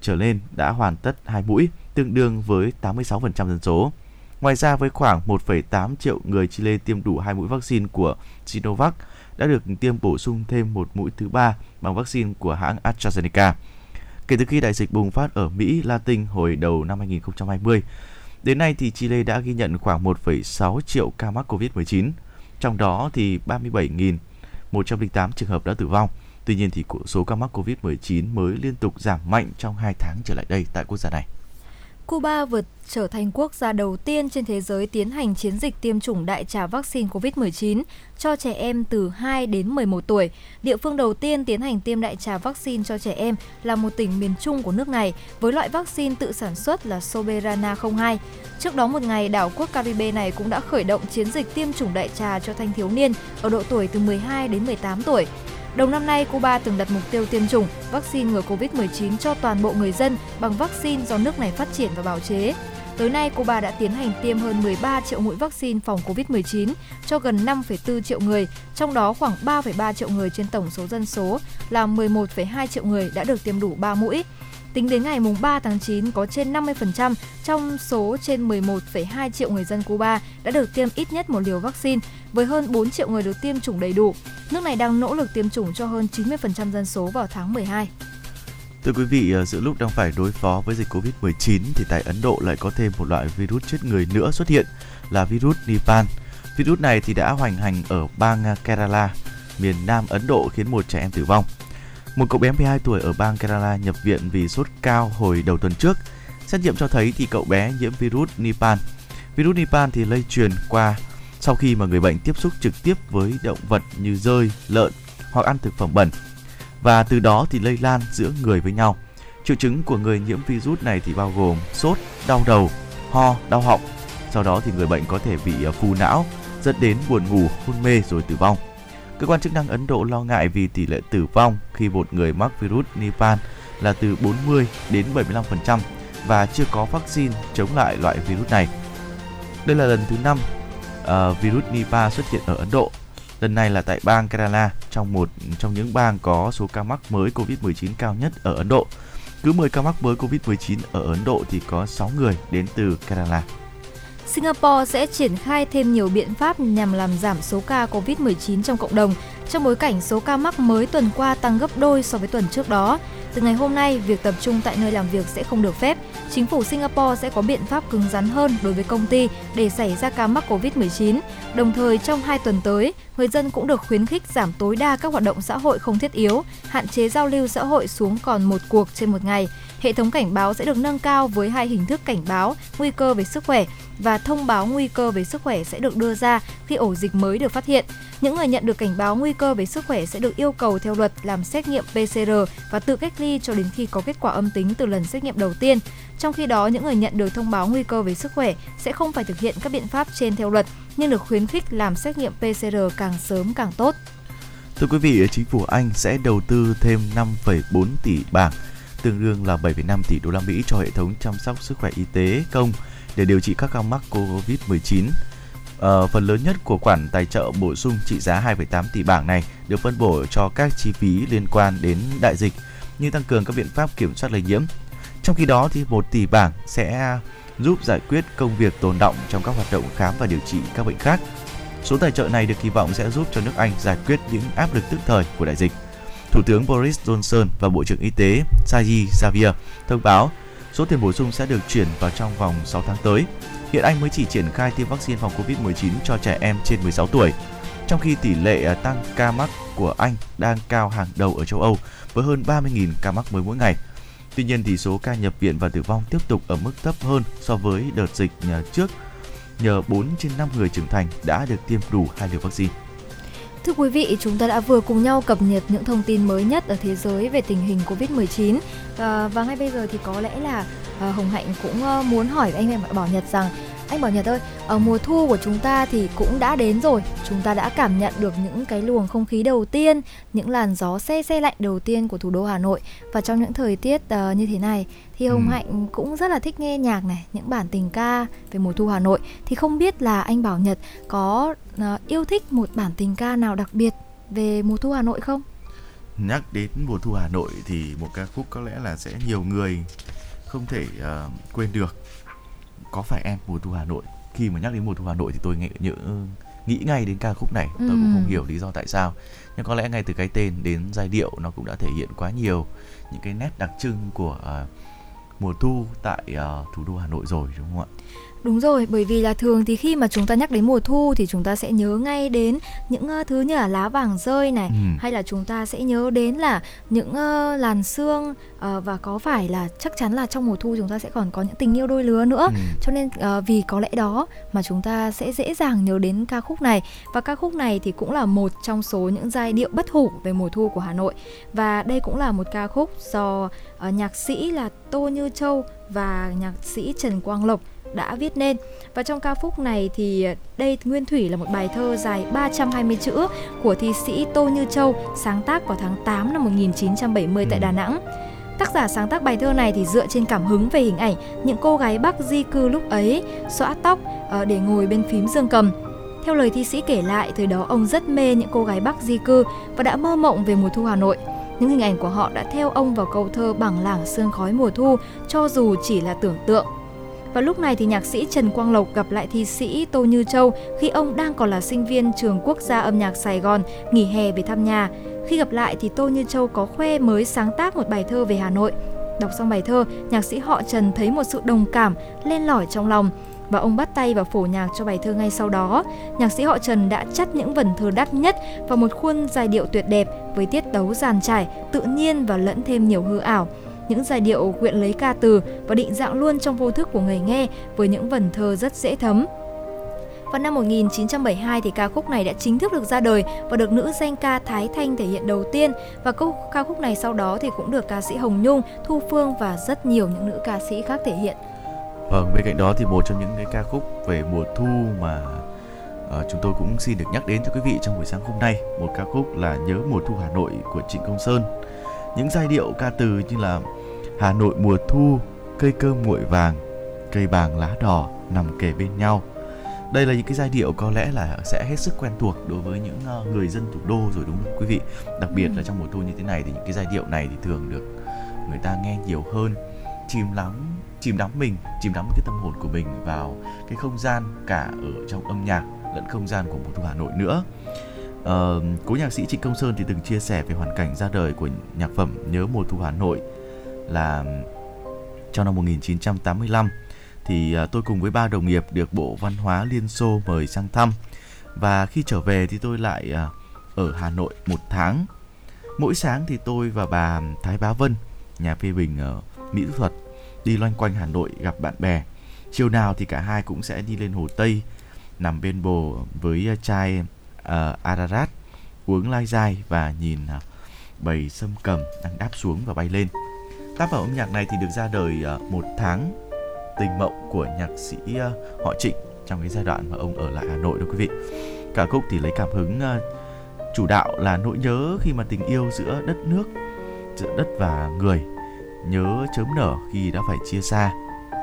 [SPEAKER 3] trở lên đã hoàn tất hai mũi, tương đương với 86% dân số. Ngoài ra với khoảng 1,8 triệu người Chile tiêm đủ hai mũi vaccine của Sinovac đã được tiêm bổ sung thêm một mũi thứ ba bằng vaccine của hãng AstraZeneca. kể từ khi đại dịch bùng phát ở Mỹ Latin hồi đầu năm 2020. Đến nay thì Chile đã ghi nhận khoảng 1,6 triệu ca mắc COVID-19, trong đó thì 37.108 trường hợp đã tử vong. Tuy nhiên thì số ca mắc COVID-19 mới liên tục giảm mạnh trong 2 tháng trở lại đây tại quốc gia này.
[SPEAKER 2] Cuba vượt trở thành quốc gia đầu tiên trên thế giới tiến hành chiến dịch tiêm chủng đại trà vaccine COVID-19 cho trẻ em từ 2 đến 11 tuổi. Địa phương đầu tiên tiến hành tiêm đại trà vaccine cho trẻ em là một tỉnh miền Trung của nước này với loại vaccine tự sản xuất là Soberana 02. Trước đó một ngày, đảo quốc Caribe này cũng đã khởi động chiến dịch tiêm chủng đại trà cho thanh thiếu niên ở độ tuổi từ 12 đến 18 tuổi. Đầu năm nay, Cuba từng đặt mục tiêu tiêm chủng vaccine ngừa COVID-19 cho toàn bộ người dân bằng vaccine do nước này phát triển và bào chế. Tới nay, Cuba đã tiến hành tiêm hơn 13 triệu mũi vaccine phòng COVID-19 cho gần 5,4 triệu người, trong đó khoảng 3,3 triệu người trên tổng số dân số là 11,2 triệu người đã được tiêm đủ 3 mũi. Tính đến ngày 3 tháng 9, có trên 50% trong số trên 11,2 triệu người dân Cuba đã được tiêm ít nhất một liều vaccine, với hơn 4 triệu người được tiêm chủng đầy đủ. Nước này đang nỗ lực tiêm chủng cho hơn 90% dân số vào tháng 12.
[SPEAKER 3] Thưa quý vị, ờ, giữa lúc đang phải đối phó với dịch Covid-19 thì tại Ấn Độ lại có thêm một loại virus chết người nữa xuất hiện là virus Nipah. Virus này thì đã hoành hành ở bang Kerala, miền Nam Ấn Độ khiến một trẻ em tử vong. Một cậu bé 12 tuổi ở bang Kerala nhập viện vì sốt cao hồi đầu tuần trước. Xét nghiệm cho thấy thì cậu bé nhiễm virus Nipah. Virus Nipah thì lây truyền qua sau khi mà người bệnh tiếp xúc trực tiếp với động vật như rơi, lợn hoặc ăn thực phẩm bẩn và từ đó thì lây lan giữa người với nhau. Triệu chứng của người nhiễm virus này thì bao gồm sốt, đau đầu, ho, đau họng. Sau đó thì người bệnh có thể bị à, phù não, dẫn đến buồn ngủ, hôn mê rồi tử vong. Cơ quan chức năng Ấn Độ lo ngại vì tỷ lệ tử vong khi một người mắc virus Nipah là từ 40 đến 75% và chưa có vaccine chống lại loại virus này. Đây là lần thứ 5 uh, à, virus Nipah xuất hiện ở Ấn Độ. Lần này là tại bang Kerala, trong một trong những bang có số ca mắc mới COVID-19 cao nhất ở Ấn Độ. Cứ 10 ca mắc mới COVID-19 ở Ấn Độ thì có 6 người đến từ Kerala.
[SPEAKER 2] Singapore sẽ triển khai thêm nhiều biện pháp nhằm làm giảm số ca COVID-19 trong cộng đồng, trong bối cảnh số ca mắc mới tuần qua tăng gấp đôi so với tuần trước đó. Từ ngày hôm nay, việc tập trung tại nơi làm việc sẽ không được phép. Chính phủ Singapore sẽ có biện pháp cứng rắn hơn đối với công ty để xảy ra ca mắc COVID-19. Đồng thời, trong hai tuần tới, người dân cũng được khuyến khích giảm tối đa các hoạt động xã hội không thiết yếu, hạn chế giao lưu xã hội xuống còn một cuộc trên một ngày. Hệ thống cảnh báo sẽ được nâng cao với hai hình thức cảnh báo nguy cơ về sức khỏe và thông báo nguy cơ về sức khỏe sẽ được đưa ra khi ổ dịch mới được phát hiện. Những người nhận được cảnh báo nguy cơ về sức khỏe sẽ được yêu cầu theo luật làm xét nghiệm PCR và tự cách ly cho đến khi có kết quả âm tính từ lần xét nghiệm đầu tiên. Trong khi đó, những người nhận được thông báo nguy cơ về sức khỏe sẽ không phải thực hiện các biện pháp trên theo luật, nhưng được khuyến khích làm xét nghiệm PCR càng sớm càng tốt.
[SPEAKER 3] Thưa quý vị, chính phủ Anh sẽ đầu tư thêm 5,4 tỷ bảng, tương đương là 7,5 tỷ đô la Mỹ cho hệ thống chăm sóc sức khỏe y tế công để điều trị các ca mắc COVID-19. Ờ, phần lớn nhất của khoản tài trợ bổ sung trị giá 2,8 tỷ bảng này được phân bổ cho các chi phí liên quan đến đại dịch như tăng cường các biện pháp kiểm soát lây nhiễm. Trong khi đó thì 1 tỷ bảng sẽ giúp giải quyết công việc tồn động trong các hoạt động khám và điều trị các bệnh khác. Số tài trợ này được kỳ vọng sẽ giúp cho nước Anh giải quyết những áp lực tức thời của đại dịch. Thủ tướng Boris Johnson và Bộ trưởng Y tế Sajid Javier thông báo số tiền bổ sung sẽ được chuyển vào trong vòng 6 tháng tới. Hiện Anh mới chỉ triển khai tiêm vaccine phòng COVID-19 cho trẻ em trên 16 tuổi, trong khi tỷ lệ à, tăng ca mắc của Anh đang cao hàng đầu ở châu Âu với hơn 30.000 ca mắc mới mỗi ngày. Tuy nhiên thì số ca nhập viện và tử vong tiếp tục ở mức thấp hơn so với đợt dịch à, trước nhờ 4 trên 5 người trưởng thành đã được tiêm đủ hai liều vaccine.
[SPEAKER 2] Thưa quý vị, chúng ta đã vừa cùng nhau cập nhật những thông tin mới nhất ở thế giới về tình hình Covid-19 à, ờ, và ngay bây giờ thì có lẽ là à, Hồng Hạnh cũng ờ, muốn hỏi anh em Bảo Nhật rằng anh Bảo Nhật ơi, ở mùa thu của chúng ta thì cũng đã đến rồi. Chúng ta đã cảm nhận được những cái luồng không khí đầu tiên, những làn gió xe xe lạnh đầu tiên của thủ đô Hà Nội. Và trong những thời tiết uh, như thế này thì Hồng ừ. Hạnh cũng rất là thích nghe nhạc này, những bản tình ca về mùa thu Hà Nội. Thì không biết là anh Bảo Nhật có uh, yêu thích một bản tình ca nào đặc biệt về mùa thu Hà Nội không?
[SPEAKER 3] Nhắc đến mùa thu Hà Nội thì một ca khúc có lẽ là sẽ nhiều người không thể uh, quên được có phải em mùa thu Hà Nội? Khi mà nhắc đến mùa thu Hà Nội thì tôi nghĩ nhớ nghĩ ngay đến ca khúc này. Tôi cũng không hiểu lý do tại sao. Nhưng có lẽ ngay từ cái tên đến giai điệu nó cũng đã thể hiện quá nhiều những cái nét đặc trưng của uh, mùa thu tại uh, thủ đô Hà Nội rồi đúng không ạ?
[SPEAKER 2] Đúng rồi, bởi vì là thường thì khi mà chúng ta nhắc đến mùa thu thì chúng ta sẽ nhớ ngay đến những uh, thứ như là lá vàng rơi này ừ. hay là chúng ta sẽ nhớ đến là những uh, làn sương uh, và có phải là chắc chắn là trong mùa thu chúng ta sẽ còn có những tình yêu đôi lứa nữa. Ừ. Cho nên uh, vì có lẽ đó mà chúng ta sẽ dễ dàng nhớ đến ca khúc này và ca khúc này thì cũng là một trong số những giai điệu bất hủ về mùa thu của Hà Nội. Và đây cũng là một ca khúc do uh, nhạc sĩ là Tô Như Châu và nhạc sĩ Trần Quang Lộc đã viết nên. Và trong ca khúc này thì đây nguyên thủy là một bài thơ dài 320 chữ của thi sĩ Tô Như Châu sáng tác vào tháng 8 năm 1970 tại Đà Nẵng. Tác giả sáng tác bài thơ này thì dựa trên cảm hứng về hình ảnh những cô gái Bắc di cư lúc ấy xõa tóc ờ, để ngồi bên phím dương cầm. Theo lời thi sĩ kể lại, thời đó ông rất mê những cô gái Bắc di cư và đã mơ mộng về mùa thu Hà Nội. Những hình ảnh của họ đã theo ông vào câu thơ bằng lảng sương khói mùa thu cho dù chỉ là tưởng tượng. Và lúc này thì nhạc sĩ Trần Quang Lộc gặp lại thi sĩ Tô Như Châu khi ông đang còn là sinh viên trường Quốc gia âm nhạc Sài Gòn nghỉ hè về thăm nhà. Khi gặp lại thì Tô Như Châu có khoe mới sáng tác một bài thơ về Hà Nội. Đọc xong bài thơ, nhạc sĩ họ Trần thấy một sự đồng cảm lên lỏi trong lòng và ông bắt tay vào phổ nhạc cho bài thơ ngay sau đó. Nhạc sĩ họ Trần đã chắt những vần thơ đắt nhất vào một khuôn giai điệu tuyệt đẹp với tiết tấu giàn trải, tự nhiên và lẫn thêm nhiều hư ảo những giai điệu quyện lấy ca từ và định dạng luôn trong vô thức của người nghe với những vần thơ rất dễ thấm. Vào năm 1972 thì ca khúc này đã chính thức được ra đời và được nữ danh ca Thái Thanh thể hiện đầu tiên và câu ca khúc này sau đó thì cũng được ca sĩ Hồng Nhung, Thu Phương và rất nhiều những nữ ca sĩ khác thể hiện.
[SPEAKER 3] Vâng, bên cạnh đó thì một trong những cái ca khúc về mùa thu mà uh, chúng tôi cũng xin được nhắc đến cho quý vị trong buổi sáng hôm nay, một ca khúc là Nhớ mùa thu Hà Nội của Trịnh Công Sơn những giai điệu ca từ như là Hà Nội mùa thu, cây cơm nguội vàng, cây bàng lá đỏ nằm kề bên nhau. Đây là những cái giai điệu có lẽ là sẽ hết sức quen thuộc đối với những ờ, người dân thủ đô rồi đúng không quý vị? Đặc biệt là trong mùa thu như thế này thì những cái giai điệu này thì thường được người ta nghe nhiều hơn, chìm lắm, chìm đắm mình, chìm đắm cái tâm hồn của mình vào cái không gian cả ở trong âm nhạc lẫn không gian của mùa thu Hà Nội nữa. Uh, cố nhạc sĩ Trịnh Công Sơn thì từng chia sẻ về hoàn cảnh ra đời của nhạc phẩm Nhớ mùa thu Hà Nội là trong năm 1985 thì uh, tôi cùng với ba đồng nghiệp được Bộ Văn hóa Liên Xô mời sang thăm và khi trở về thì tôi lại uh, ở Hà Nội một tháng. Mỗi sáng thì tôi và bà Thái Bá Vân, nhà phê bình ở mỹ thuật đi loanh quanh Hà Nội gặp bạn bè. Chiều nào thì cả hai cũng sẽ đi lên Hồ Tây nằm bên bồ với chai uh, Ararat uống lai dai và nhìn uh, bầy sâm cầm đang đáp xuống và bay lên. Tác phẩm âm nhạc này thì được ra đời uh, một tháng tình mộng của nhạc sĩ uh, họ Trịnh trong cái giai đoạn mà ông ở lại Hà Nội đó quý vị. Cả khúc thì lấy cảm hứng uh, chủ đạo là nỗi nhớ khi mà tình yêu giữa đất nước, giữa đất và người, nhớ chớm nở khi đã phải chia xa.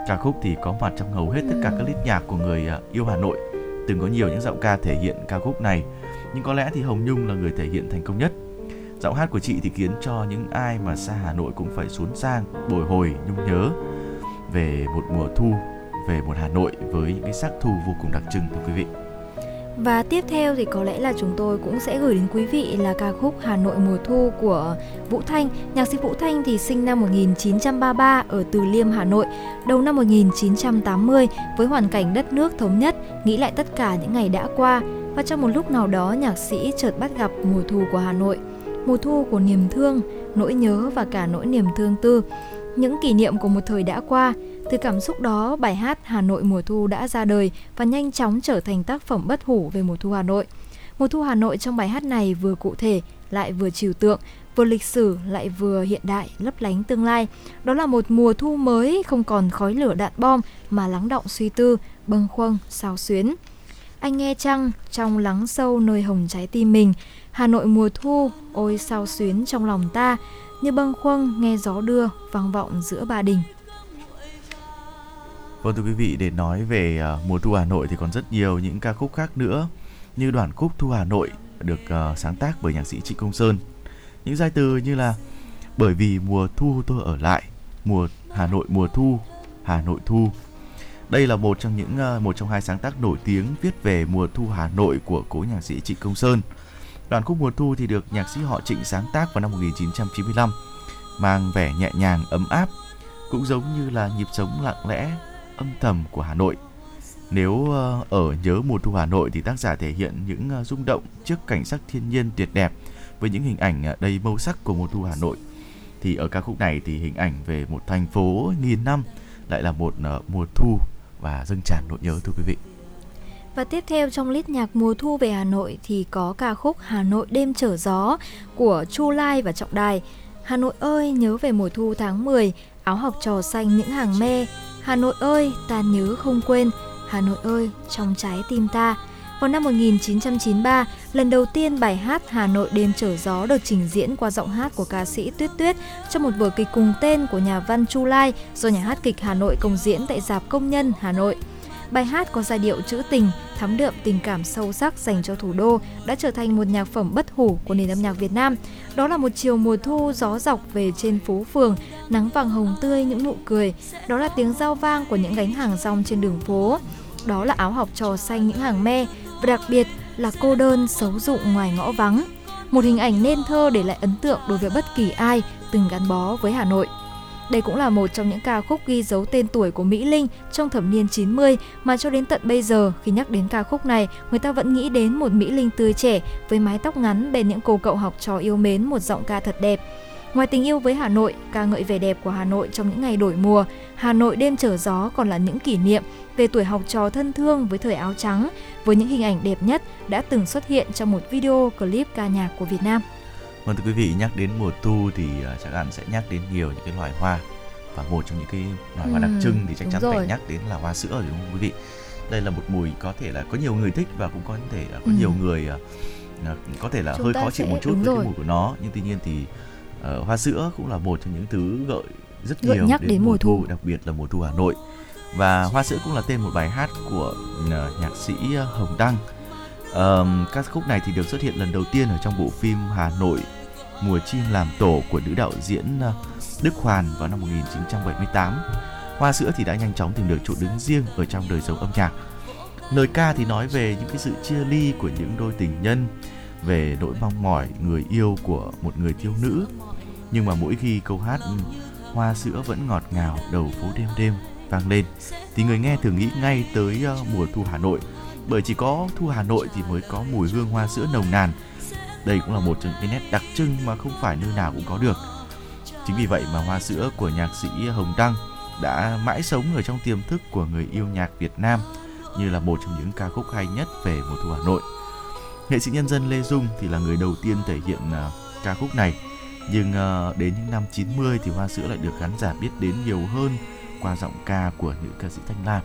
[SPEAKER 3] Ca khúc thì có mặt trong hầu hết tất cả các lít nhạc của người yêu Hà Nội từng có nhiều những giọng ca thể hiện ca khúc này, nhưng có lẽ thì Hồng Nhung là người thể hiện thành công nhất. Giọng hát của chị thì khiến cho những ai mà xa Hà Nội cũng phải xuống sang, bồi hồi, nhung nhớ về một mùa thu, về một Hà Nội với những cái sắc thu vô cùng đặc trưng, thưa quý vị
[SPEAKER 2] và tiếp theo thì có lẽ là chúng tôi cũng sẽ gửi đến quý vị là ca khúc Hà Nội mùa thu của Vũ Thanh. Nhạc sĩ Vũ Thanh thì sinh năm 1933 ở Từ Liêm, Hà Nội. Đầu năm 1980 với hoàn cảnh đất nước thống nhất, nghĩ lại tất cả những ngày đã qua và trong một lúc nào đó nhạc sĩ chợt bắt gặp mùa thu của Hà Nội. Mùa thu của niềm thương, nỗi nhớ và cả nỗi niềm thương tư. Những kỷ niệm của một thời đã qua, từ cảm xúc đó, bài hát Hà Nội mùa thu đã ra đời và nhanh chóng trở thành tác phẩm bất hủ về mùa thu Hà Nội. Mùa thu Hà Nội trong bài hát này vừa cụ thể, lại vừa trừu tượng, vừa lịch sử lại vừa hiện đại, lấp lánh tương lai. Đó là một mùa thu mới không còn khói lửa đạn bom mà lắng động suy tư, bâng khuâng, sao xuyến. Anh nghe trăng trong lắng sâu nơi hồng trái tim mình, Hà Nội mùa thu, ôi sao xuyến trong lòng ta, như bâng khuâng nghe gió đưa vang vọng giữa ba đình.
[SPEAKER 3] Vâng thưa quý vị, để nói về uh, mùa thu Hà Nội thì còn rất nhiều những ca khúc khác nữa như đoàn khúc Thu Hà Nội được uh, sáng tác bởi nhạc sĩ Trịnh Công Sơn. Những giai từ như là bởi vì mùa thu tôi ở lại, mùa Hà Nội mùa thu, Hà Nội thu. đây là một trong những uh, một trong hai sáng tác nổi tiếng viết về mùa thu Hà Nội của cố nhạc sĩ Trịnh Công Sơn. Đoạn khúc mùa thu thì được nhạc sĩ họ Trịnh sáng tác vào năm 1995, mang vẻ nhẹ nhàng ấm áp, cũng giống như là nhịp sống lặng lẽ, âm thầm của Hà Nội. Nếu ờ, ở nhớ mùa thu Hà Nội thì tác giả thể hiện những ờ, rung động trước cảnh sắc thiên nhiên tuyệt đẹp với những hình ảnh ờ, đầy màu sắc của mùa thu Hà Nội. Thì ở ca khúc này thì hình ảnh về một thành phố nghìn năm lại là một mùa thu và dâng tràn nỗi nhớ thưa quý vị.
[SPEAKER 2] Và tiếp theo trong list nhạc mùa thu về Hà Nội thì có ca khúc Hà Nội đêm trở gió của Chu Lai và Trọng Đài. Hà Nội ơi nhớ về mùa thu tháng 10, áo học trò xanh những hàng me. Hà Nội ơi ta nhớ không quên, Hà Nội ơi trong trái tim ta. Vào năm 1993, lần đầu tiên bài hát Hà Nội đêm trở gió được trình diễn qua giọng hát của ca sĩ Tuyết Tuyết trong một vở kịch cùng tên của nhà văn Chu Lai do nhà hát kịch Hà Nội công diễn tại Dạp Công nhân Hà Nội. Bài hát có giai điệu trữ tình, thắm đượm tình cảm sâu sắc dành cho thủ đô đã trở thành một nhạc phẩm bất hủ của nền âm nhạc Việt Nam. Đó là một chiều mùa thu gió dọc về trên phố phường, nắng vàng hồng tươi những nụ cười. Đó là tiếng giao vang của những gánh hàng rong trên đường phố. Đó là áo học trò xanh những hàng me và đặc biệt là cô đơn xấu dụng ngoài ngõ vắng. Một hình ảnh nên thơ để lại ấn tượng đối với bất kỳ ai từng gắn bó với Hà Nội. Đây cũng là một trong những ca khúc ghi dấu tên tuổi của Mỹ Linh trong thập niên 90 mà cho đến tận bây giờ khi nhắc đến ca khúc này, người ta vẫn nghĩ đến một Mỹ Linh tươi trẻ với mái tóc ngắn bên những cô cậu học trò yêu mến một giọng ca thật đẹp. Ngoài tình yêu với Hà Nội, ca ngợi vẻ đẹp của Hà Nội trong những ngày đổi mùa, Hà Nội đêm trở gió còn là những kỷ niệm về tuổi học trò thân thương với thời áo trắng, với những hình ảnh đẹp nhất đã từng xuất hiện trong một video clip ca nhạc của Việt Nam.
[SPEAKER 3] Vâng thưa quý vị, nhắc đến mùa thu thì uh, chắc hẳn sẽ nhắc đến nhiều những cái loài hoa và một trong những cái loài hoa
[SPEAKER 2] Ừ,
[SPEAKER 3] đặc trưng thì chắc chắn
[SPEAKER 2] rồi.
[SPEAKER 3] phải nhắc đến là hoa sữa rồi đúng không quý vị? Đây là một mùi có thể là có nhiều người thích và cũng có thể là có
[SPEAKER 2] Ừ.
[SPEAKER 3] nhiều người uh, uh, có thể là
[SPEAKER 2] Chúng
[SPEAKER 3] hơi khó chịu một chút với
[SPEAKER 2] rồi.
[SPEAKER 3] cái mùi của nó nhưng tuy nhiên thì uh, hoa sữa cũng là một trong những thứ gợi rất
[SPEAKER 2] Gợi
[SPEAKER 3] nhiều
[SPEAKER 2] nhắc đến mùa thu.
[SPEAKER 3] đặc biệt là mùa thu Hà Nội và hoa sữa cũng là tên một bài hát của uh, nhạc sĩ uh, Hồng Đăng Um, các khúc này thì được xuất hiện lần đầu tiên ở trong bộ phim Hà Nội Mùa chim làm tổ của nữ đạo diễn ờ, Đức Hoàn vào năm 1978. Hoa sữa thì đã nhanh chóng tìm được chỗ đứng riêng ở trong đời sống âm nhạc. Lời ca thì nói về những cái sự chia ly của những đôi tình nhân, về nỗi mong mỏi người yêu của một người thiếu nữ. Nhưng mà mỗi khi câu hát ừ, Hoa sữa vẫn ngọt ngào đầu phố đêm đêm vang lên thì người nghe thường nghĩ ngay tới ờ, mùa thu Hà Nội bởi chỉ có thu Hà Nội thì mới có mùi hương hoa sữa nồng nàn. Đây cũng là một trong những nét đặc trưng mà không phải nơi nào cũng có được. Chính vì vậy mà hoa sữa của nhạc sĩ Hồng Đăng đã mãi sống ở trong tiềm thức của người yêu nhạc Việt Nam như là một trong những ca khúc hay nhất về mùa thu Hà Nội. Nghệ sĩ nhân dân Lê Dung thì là người đầu tiên thể hiện uh, ca khúc này nhưng uh, đến những năm 90 thì hoa sữa lại được khán giả biết đến nhiều hơn qua giọng ca của nữ ca sĩ Thanh Lam.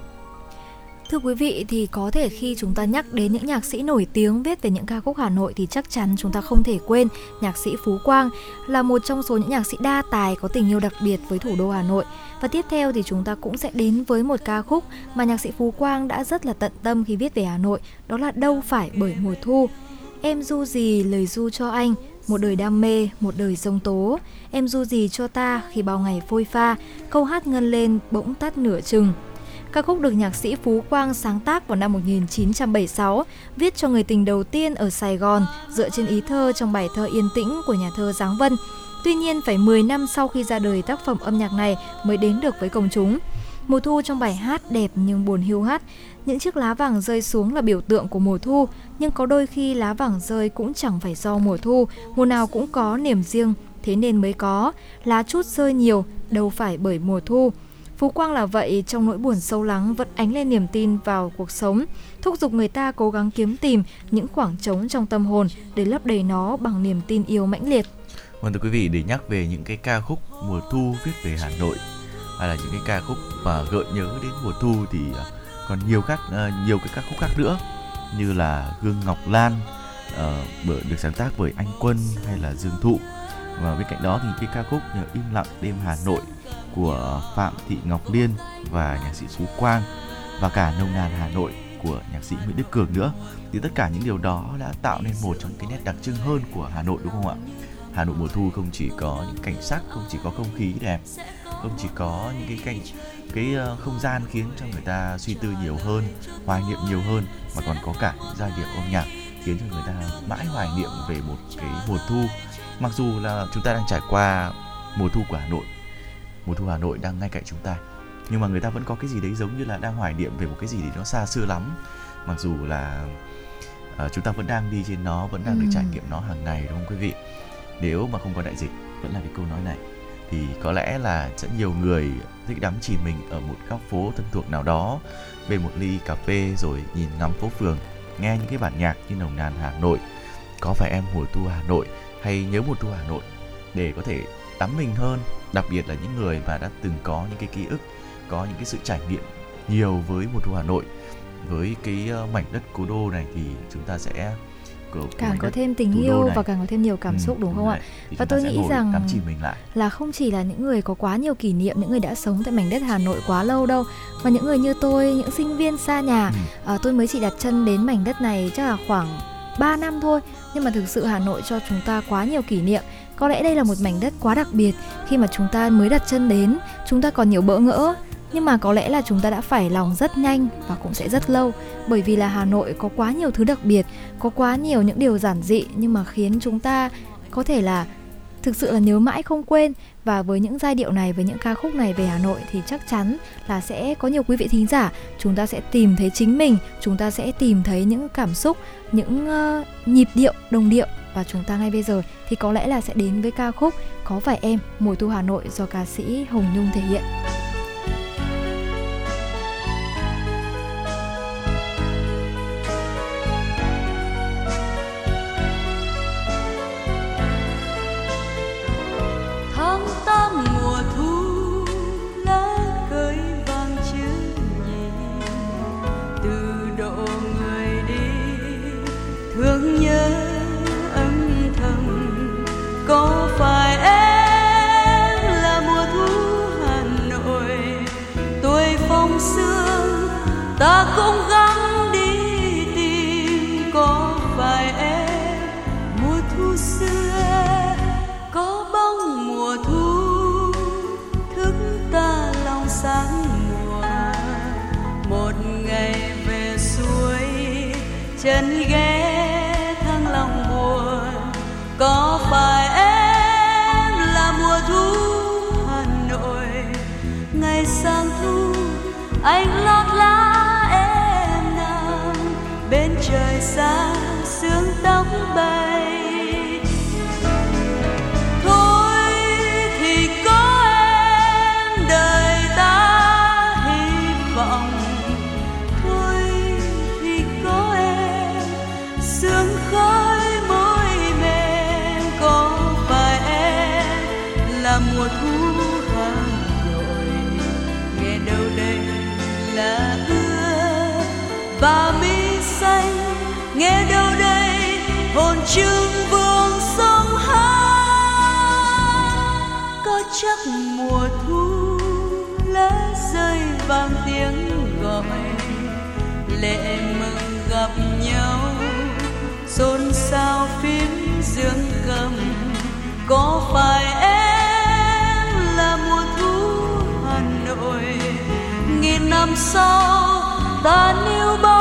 [SPEAKER 2] Thưa quý vị thì có thể khi chúng ta nhắc đến những nhạc sĩ nổi tiếng viết về những ca khúc Hà Nội thì chắc chắn chúng ta không thể quên nhạc sĩ Phú Quang là một trong số những nhạc sĩ đa tài có tình yêu đặc biệt với thủ đô Hà Nội. Và tiếp theo thì chúng ta cũng sẽ đến với một ca khúc mà nhạc sĩ Phú Quang đã rất là tận tâm khi viết về Hà Nội, đó là Đâu phải bởi mùa thu. Em du gì lời du cho anh, một đời đam mê, một đời giông tố. Em du gì cho ta khi bao ngày phôi pha, câu hát ngân lên bỗng tắt nửa chừng. Ca khúc được nhạc sĩ Phú Quang sáng tác vào năm 1976, viết cho người tình đầu tiên ở Sài Gòn dựa trên ý thơ trong bài thơ Yên tĩnh của nhà thơ Giáng Vân. Tuy nhiên, phải 10 năm sau khi ra đời tác phẩm âm nhạc này mới đến được với công chúng. Mùa thu trong bài hát đẹp nhưng buồn hiu hắt. Những chiếc lá vàng rơi xuống là biểu tượng của mùa thu, nhưng có đôi khi lá vàng rơi cũng chẳng phải do mùa thu, mùa nào cũng có niềm riêng, thế nên mới có. Lá chút rơi nhiều, đâu phải bởi mùa thu. Phú Quang là vậy, trong nỗi buồn sâu lắng vẫn ánh lên niềm tin vào cuộc sống, thúc giục người ta cố gắng kiếm tìm những khoảng trống trong tâm hồn để lấp đầy nó bằng niềm tin yêu mãnh liệt.
[SPEAKER 3] Vâng thưa quý vị, để nhắc về những cái ca khúc mùa thu viết về Hà Nội hay là những cái ca khúc mà gợi nhớ đến mùa thu thì à, còn nhiều các, à, nhiều cái ca khúc khác nữa như là Gương Ngọc Lan ờ, bởi được sáng tác bởi Anh Quân hay là Dương Thụ và bên cạnh đó thì cái ca khúc như Im lặng đêm Hà Nội của Phạm Thị Ngọc Liên và nhạc sĩ Phú Quang và cả Nông nàn Hà Nội của nhạc sĩ Nguyễn Đức Cường nữa thì tất cả những điều đó đã tạo nên một trong cái nét đặc trưng hơn của Hà Nội đúng không ạ? Hà Nội mùa thu không chỉ có những cảnh sắc, không chỉ có không khí đẹp, không chỉ có những cái cảnh cái ờ, không gian khiến cho người ta suy tư nhiều hơn hoài niệm nhiều hơn mà còn có cả những giai điệu âm nhạc khiến cho người ta mãi hoài niệm về một cái mùa thu mặc dù là chúng ta đang trải qua mùa thu của Hà Nội mùa thu Hà Nội đang ngay cạnh chúng ta. Nhưng mà người ta vẫn có cái gì đấy giống như là đang hoài niệm về một cái gì đấy nó xa xưa lắm. Mặc dù là uh, chúng ta vẫn đang đi trên nó vẫn đang ừ. được trải nghiệm nó hàng ngày đúng không quý vị? Nếu mà không có đại dịch vẫn là cái câu nói này. Thì có lẽ là sẽ nhiều người thích đắm chìm mình ở một góc phố thân thuộc nào đó bên một ly cà phê rồi nhìn ngắm phố phường nghe những cái bản nhạc như nồng nàn Hà Nội. Có phải em mùa thu Hà Nội hay nhớ mùa thu Hà Nội để có thể đắm mình hơn đặc biệt là những người mà đã từng có những cái ký ức có những cái sự trải nghiệm nhiều với mùa thu Hà Nội với cái ờ, mảnh đất cố đô này thì chúng ta sẽ
[SPEAKER 2] càng có thêm tình yêu và càng có thêm nhiều cảm ừ, xúc đúng không ạ? Và tôi nghĩ rằng
[SPEAKER 3] mình lại.
[SPEAKER 2] là không chỉ là những người có quá nhiều kỷ niệm, những người đã sống tại mảnh đất Hà Nội quá lâu đâu, mà những người như tôi, những sinh viên xa nhà, ừ. à, tôi mới chỉ đặt chân đến mảnh đất này chắc là khoảng 3 năm thôi, nhưng mà thực sự Hà Nội cho chúng ta quá nhiều kỷ niệm. Có lẽ đây là một mảnh đất quá đặc biệt. Khi mà chúng ta mới đặt chân đến, chúng ta còn nhiều bỡ ngỡ, nhưng mà có lẽ là chúng ta đã phải lòng rất nhanh và cũng sẽ rất lâu. Bởi vì là Hà Nội có quá nhiều thứ đặc biệt, có quá nhiều những điều giản dị nhưng mà khiến chúng ta có thể là thực sự là nhớ mãi không quên. Và với những giai điệu này với những ca khúc này về Hà Nội thì chắc chắn là sẽ có nhiều quý vị thính giả. Chúng ta sẽ tìm thấy chính mình chúng ta sẽ tìm thấy những cảm xúc những uh, nhịp điệu đồng điệu và chúng ta ngay bây giờ thì có lẽ là sẽ đến với ca khúc có phải em, mùa thu Hà Nội do ca sĩ Hồng Nhung thể hiện.
[SPEAKER 7] Ta
[SPEAKER 8] cũng gặp sương có phải em là mùa thu hà nội? Nghìn năm sau ta níu
[SPEAKER 7] bao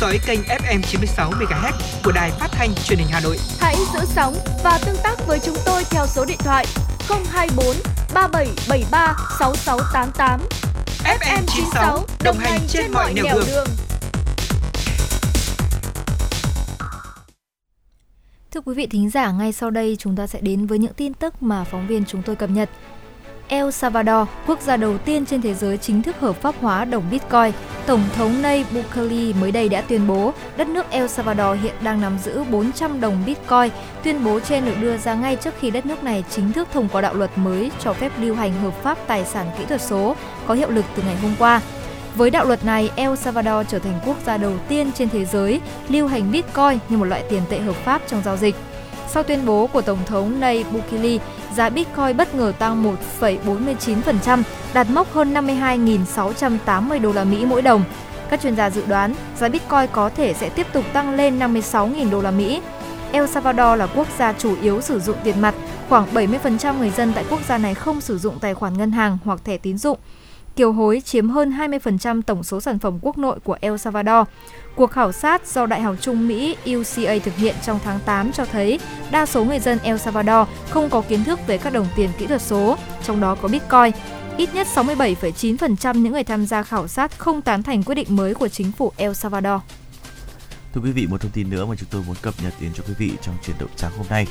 [SPEAKER 7] dõi kênh FM 96 MHz của đài phát thanh truyền hình Hà Nội.
[SPEAKER 6] Hãy giữ sóng và tương tác với chúng tôi theo số điện thoại 024 3773 6688.
[SPEAKER 7] FM 96 đồng hành trên mọi nẻo đường.
[SPEAKER 2] Thưa quý vị thính giả, ngay sau đây chúng ta sẽ đến với những tin tức mà phóng viên chúng tôi cập nhật. El Salvador, quốc gia đầu tiên trên thế giới chính thức hợp pháp hóa đồng Bitcoin. Tổng thống Nayib Bukele mới đây đã tuyên bố đất nước El Salvador hiện đang nắm giữ 400 đồng Bitcoin. Tuyên bố trên được đưa ra ngay trước khi đất nước này chính thức thông qua đạo luật mới cho phép lưu hành hợp pháp tài sản kỹ thuật số có hiệu lực từ ngày hôm qua. Với đạo luật này, El Salvador trở thành quốc gia đầu tiên trên thế giới lưu hành Bitcoin như một loại tiền tệ hợp pháp trong giao dịch. Sau tuyên bố của Tổng thống Nay Bukele, giá Bitcoin bất ngờ tăng 1,49%, đạt mốc hơn 52.680 đô la Mỹ mỗi đồng. Các chuyên gia dự đoán giá Bitcoin có thể sẽ tiếp tục tăng lên 56.000 đô la Mỹ. El Salvador là quốc gia chủ yếu sử dụng tiền mặt, khoảng 70% người dân tại quốc gia này không sử dụng tài khoản ngân hàng hoặc thẻ tín dụng. Kiều hối chiếm hơn 20% tổng số sản phẩm quốc nội của El Salvador. Cuộc khảo sát do Đại học Trung Mỹ UCA thực hiện trong tháng 8 cho thấy đa số người dân El Salvador không có kiến thức về các đồng tiền kỹ thuật số, trong đó có Bitcoin. Ít nhất 67,9% những người tham gia khảo sát không tán thành quyết định mới của chính phủ El Salvador.
[SPEAKER 3] Thưa quý vị, một thông tin nữa mà chúng tôi muốn cập nhật đến cho quý vị trong chuyển động sáng hôm nay.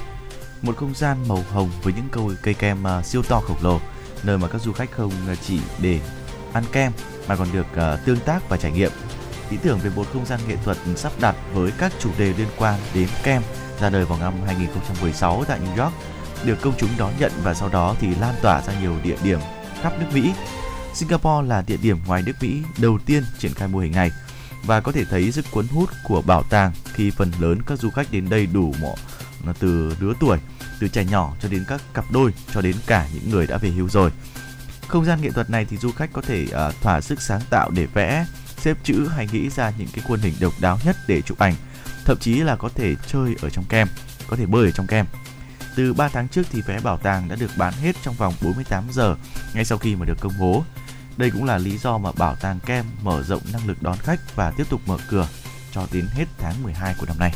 [SPEAKER 3] Một không gian màu hồng với những cây kem à, siêu to khổng lồ, nơi mà các du khách không à, chỉ để ăn kem mà còn được uh, tương tác và trải nghiệm. Ý tưởng về một không gian nghệ thuật sắp đặt với các chủ đề liên quan đến kem ra đời vào năm 2016 tại New York được công chúng đón nhận và sau đó thì lan tỏa ra nhiều địa điểm khắp nước Mỹ. Singapore là địa điểm ngoài nước Mỹ đầu tiên triển khai mô hình này và có thể thấy sức cuốn hút của bảo tàng khi phần lớn các du khách đến đây đủ mọi à, từ lứa tuổi, từ trẻ nhỏ cho đến các cặp đôi cho đến cả những người đã về hưu rồi. Không gian nghệ thuật này thì du khách có thể uh, thỏa sức sáng tạo để vẽ, xếp chữ hay nghĩ ra những cái khuôn hình độc đáo nhất để chụp ảnh. Thậm chí là có thể chơi ở trong kem, có thể bơi ở trong kem. Từ 3 tháng trước thì vé bảo tàng đã được bán hết trong vòng 48 giờ ngay sau khi mà được công bố. Đây cũng là lý do mà bảo tàng kem mở rộng năng lực đón khách và tiếp tục mở cửa cho đến hết tháng 12 của năm nay.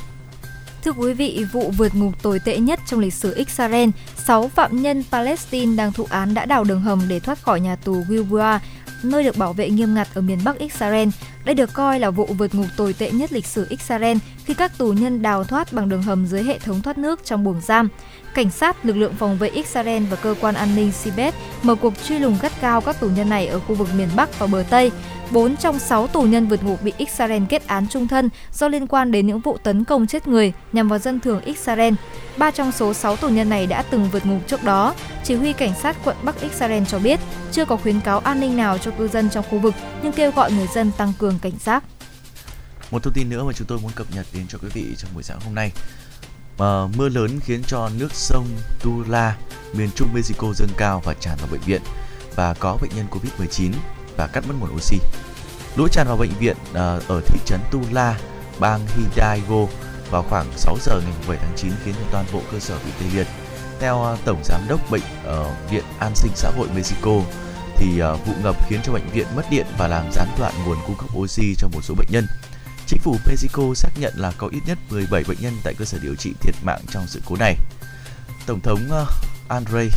[SPEAKER 2] Thưa quý vị, vụ vượt ngục tồi tệ nhất trong lịch sử Israel, 6 phạm nhân Palestine đang thụ án đã đào đường hầm để thoát khỏi nhà tù Gilboa, nơi được bảo vệ nghiêm ngặt ở miền Bắc Israel. Đây được coi là vụ vượt ngục tồi tệ nhất lịch sử Israel khi các tù nhân đào thoát bằng đường hầm dưới hệ thống thoát nước trong buồng giam. Cảnh sát, lực lượng phòng vệ Israel và cơ quan an ninh Sibet mở cuộc truy lùng gắt cao các tù nhân này ở khu vực miền Bắc và bờ Tây. 4 trong 6 tù nhân vượt ngục bị Israel kết án trung thân do liên quan đến những vụ tấn công chết người nhằm vào dân thường Israel. Ba trong số 6 tù nhân này đã từng vượt ngục trước đó. Chỉ huy cảnh sát quận Bắc Israel cho biết chưa có khuyến cáo an ninh nào cho cư dân trong khu vực nhưng kêu gọi người dân tăng cường cảnh giác.
[SPEAKER 3] Một thông tin nữa mà chúng tôi muốn cập nhật đến cho quý vị trong buổi sáng hôm nay. À, mưa lớn khiến cho nước sông Tula, miền trung Mexico dâng cao và tràn vào bệnh viện và có bệnh nhân Covid-19 và cắt mất nguồn oxy. Lũ tràn vào bệnh viện à, ở thị trấn Tula, bang Hidalgo vào khoảng 6 giờ ngày 7 tháng 9 khiến cho toàn bộ cơ sở bị tê liệt. Theo à, tổng giám đốc bệnh ở Viện An sinh xã hội Mexico thì ờ, vụ ngập khiến cho bệnh viện mất điện và làm gián đoạn nguồn cung cấp oxy cho một số bệnh nhân. Chính phủ Mexico xác nhận là có ít nhất 17 bệnh nhân tại cơ sở điều trị thiệt mạng trong sự cố này. Tổng thống ờ, Andre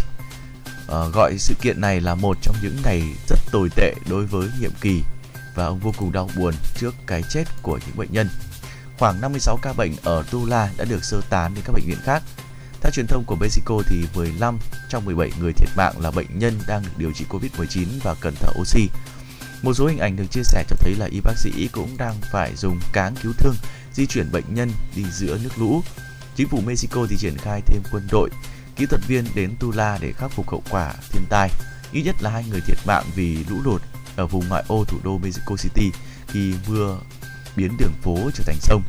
[SPEAKER 3] ờ, gọi sự kiện này là một trong những ngày rất tồi tệ đối với nhiệm kỳ và ông vô cùng đau buồn trước cái chết của những bệnh nhân. Khoảng 56 ca bệnh ở Tula đã được sơ tán đến các bệnh viện khác. Theo truyền thông của Mexico thì 15 trong 17 người thiệt mạng là bệnh nhân đang được điều trị Covid-19 và cần thở oxy. Một số hình ảnh được chia sẻ cho thấy là y bác sĩ cũng đang phải dùng cáng cứu thương di chuyển bệnh nhân đi giữa nước lũ. Chính phủ Mexico thì triển khai thêm quân đội, kỹ thuật viên đến Tula để khắc phục hậu quả thiên tai. Ít nhất là hai người thiệt mạng vì lũ lụt ở vùng ngoại ô thủ đô Mexico City khi mưa biến đường phố trở thành sông.